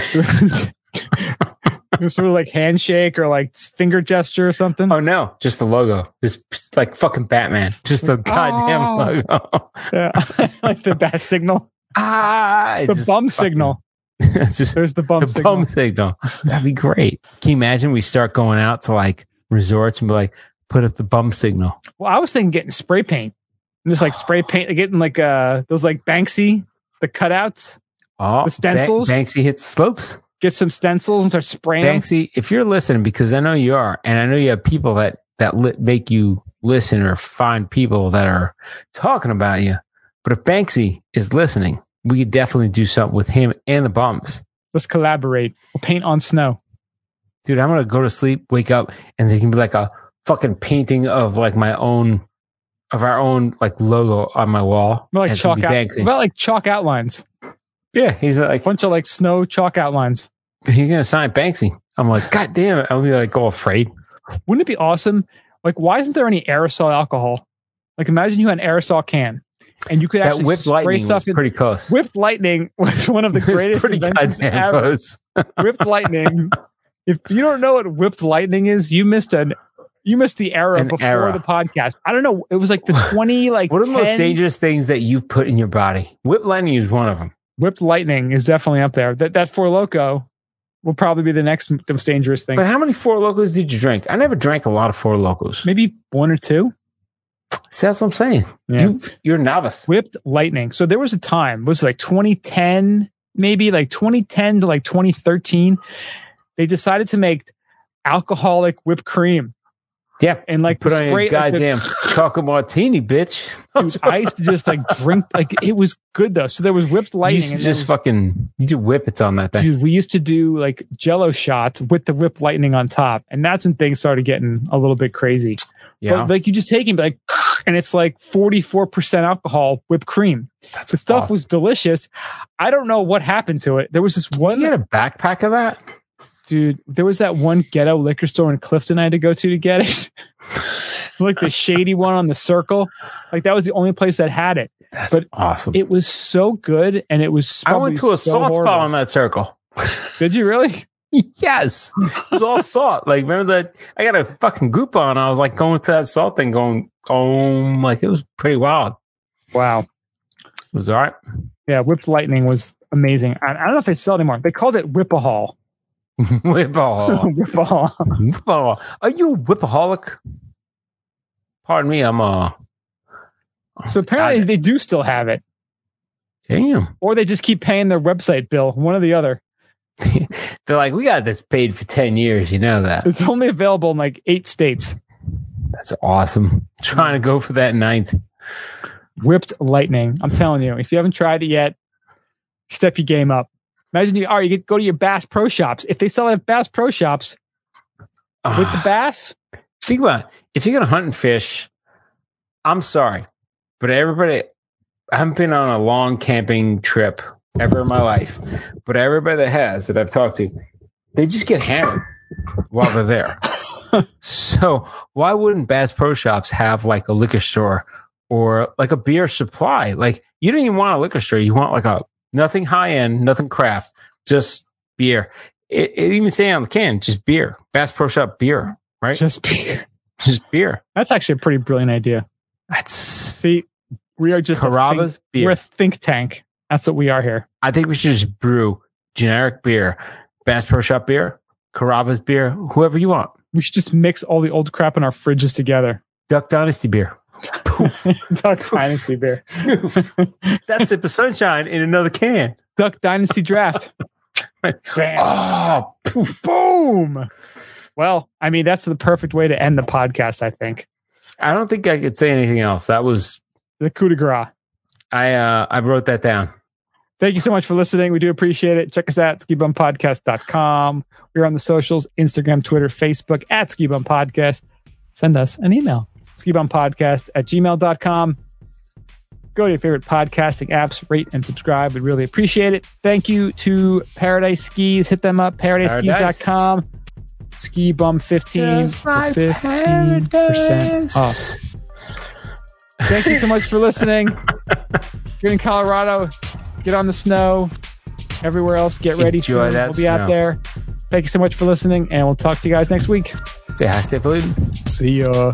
sort of like handshake or like finger gesture or something. Oh no, just the logo. Just like fucking Batman. Just the goddamn Oh. logo. Yeah. like the bat signal. ah, The bum fucking- signal. It's just There's the bump the signal. bum signal. That'd be great. Can you imagine we start going out to like resorts and be like, put up the bump signal? Well, I was thinking getting spray paint. And just like spray paint, getting like uh those like Banksy, the cutouts. Oh, The stencils? Ba- Banksy hits slopes. Get some stencils and start spraying them. Banksy, if you're listening, because I know you are, and I know you have people that that li- make you listen or find people that are talking about you. But if Banksy is listening, we could definitely do something with him and the bums. Let's collaborate. We'll paint on snow. Dude, I'm gonna go to sleep, wake up, and there can be like a fucking painting of like my own of our own like logo on my wall. More like And it's gonna chalk out, about like chalk outlines. yeah, he's like, a bunch of like snow chalk outlines. you're gonna sign Banksy. I'm like, God damn it. I'll be like all afraid. Wouldn't it be awesome? Like, why isn't there any aerosol alcohol? Like, imagine you had an aerosol can and you could That actually whipped spray lightning stuff in. pretty close. Whipped lightning was one of the greatest pretty inventions ever. close. Whipped lightning. If you don't know what whipped lightning is, you missed an you missed the era An before era. the podcast. I don't know. It was like the twenty like What are the most dangerous things that you've put in your body? Whipped lightning is one of them. whipped lightning is definitely up there. That that four loco will probably be the next most dangerous thing. But how many Four Locos did you drink? I never drank a lot of Four Locos. Maybe one or two. See, that's what I'm saying. Yeah. You, you're a novice. whipped lightning. So there was a time, it was like 2010, maybe like 2010 to like 2013. They decided to make alcoholic whipped cream Yeah. and like Put on like, the- goddamn chocolate martini, bitch. dude, I used to just like drink like it was good though. So there was whipped You lightning. used to just there fucking you do whippets on that thing. dude, we used to do like jello shots with the whipped lightning on top. And that's when things started getting a little bit crazy. Yeah. But like you just take it like and it's like 44% alcohol whipped cream. That's The stuff awesome. was delicious. I don't know what happened to it. There was this one You get a backpack of that? dude there was that one ghetto liquor store in clifton i had to go to to get it like the shady one on the circle like that was the only place that had it That's But awesome. it was so good and it was I went to a so salt spa on that circle. did you really yes. It was all salt. Like, remember that? I got a fucking goop on. I was like going to that salt thing going, oh, like it was pretty wild. wow It was all right. yeah whipped lightning was amazing i, I don't know if they sell it anymore they called it whipahol Whipahol. whipahol Whipahol. Are you a whipaholic? Pardon me. I'm uh so apparently God. they do still have it damn. or they just keep paying their website bill one or the other They're like, we got this paid for 10 years. You know that. it's only available in like eight states That's awesome. Trying to go for that ninth. whipped lightning. I'm telling you, if you haven't tried it yet, step your game up. Imagine you, are, you get, go to your Bass Pro Shops. If they sell it at Bass Pro Shops with the ah. bass, Think about it. If you're going to hunt and fish, I'm sorry, but everybody, I haven't been on a long camping trip ever in my life, but everybody that has that I've talked to, they just get hammered while they're there. so why wouldn't Bass Pro Shops have like a liquor store or like a beer supply? Like you don't even want a liquor store. You want like a nothing high end, nothing craft, just beer. It, it even say on the can, just beer. Bass Pro Shop beer, right? just beer. Just beer. That's actually a pretty brilliant idea. That's See, we are just a Carrabba's think, we're a think tank. That's what we are here. I think we should just brew generic beer, Bass Pro Shop beer, Carrabba's beer, whoever you want. We should just mix all the old crap in our fridges together. Duck Dynasty beer. Duck Dynasty beer. That's it for sunshine in another can. Duck Dynasty draft. Bam. Oh, poof. Boom. Well, I mean, that's the perfect way to end the podcast, I think. I don't think I could say anything else. That was The coup de grace. I. Uh, I wrote that down. Thank you so much for listening. We do appreciate it. Check us out, skibumpodcast.com. We're on the socials Instagram, Twitter, Facebook at Skibum Podcast. Send us an email, skibumpodcast at gmail.com. Go to your favorite podcasting apps, rate and subscribe. We'd really appreciate it. Thank you to Paradise Skis. Hit them up, paradiseskis.com. Ski Bum 15 Just for like 15% paradise. off. Thank you so much for listening. If you're in Colorado, get on the snow. Everywhere else, get ready Enjoy soon. that We'll be out there. Thank you so much for listening, and we'll talk to you guys next week. Stay high, stay polluted. See ya.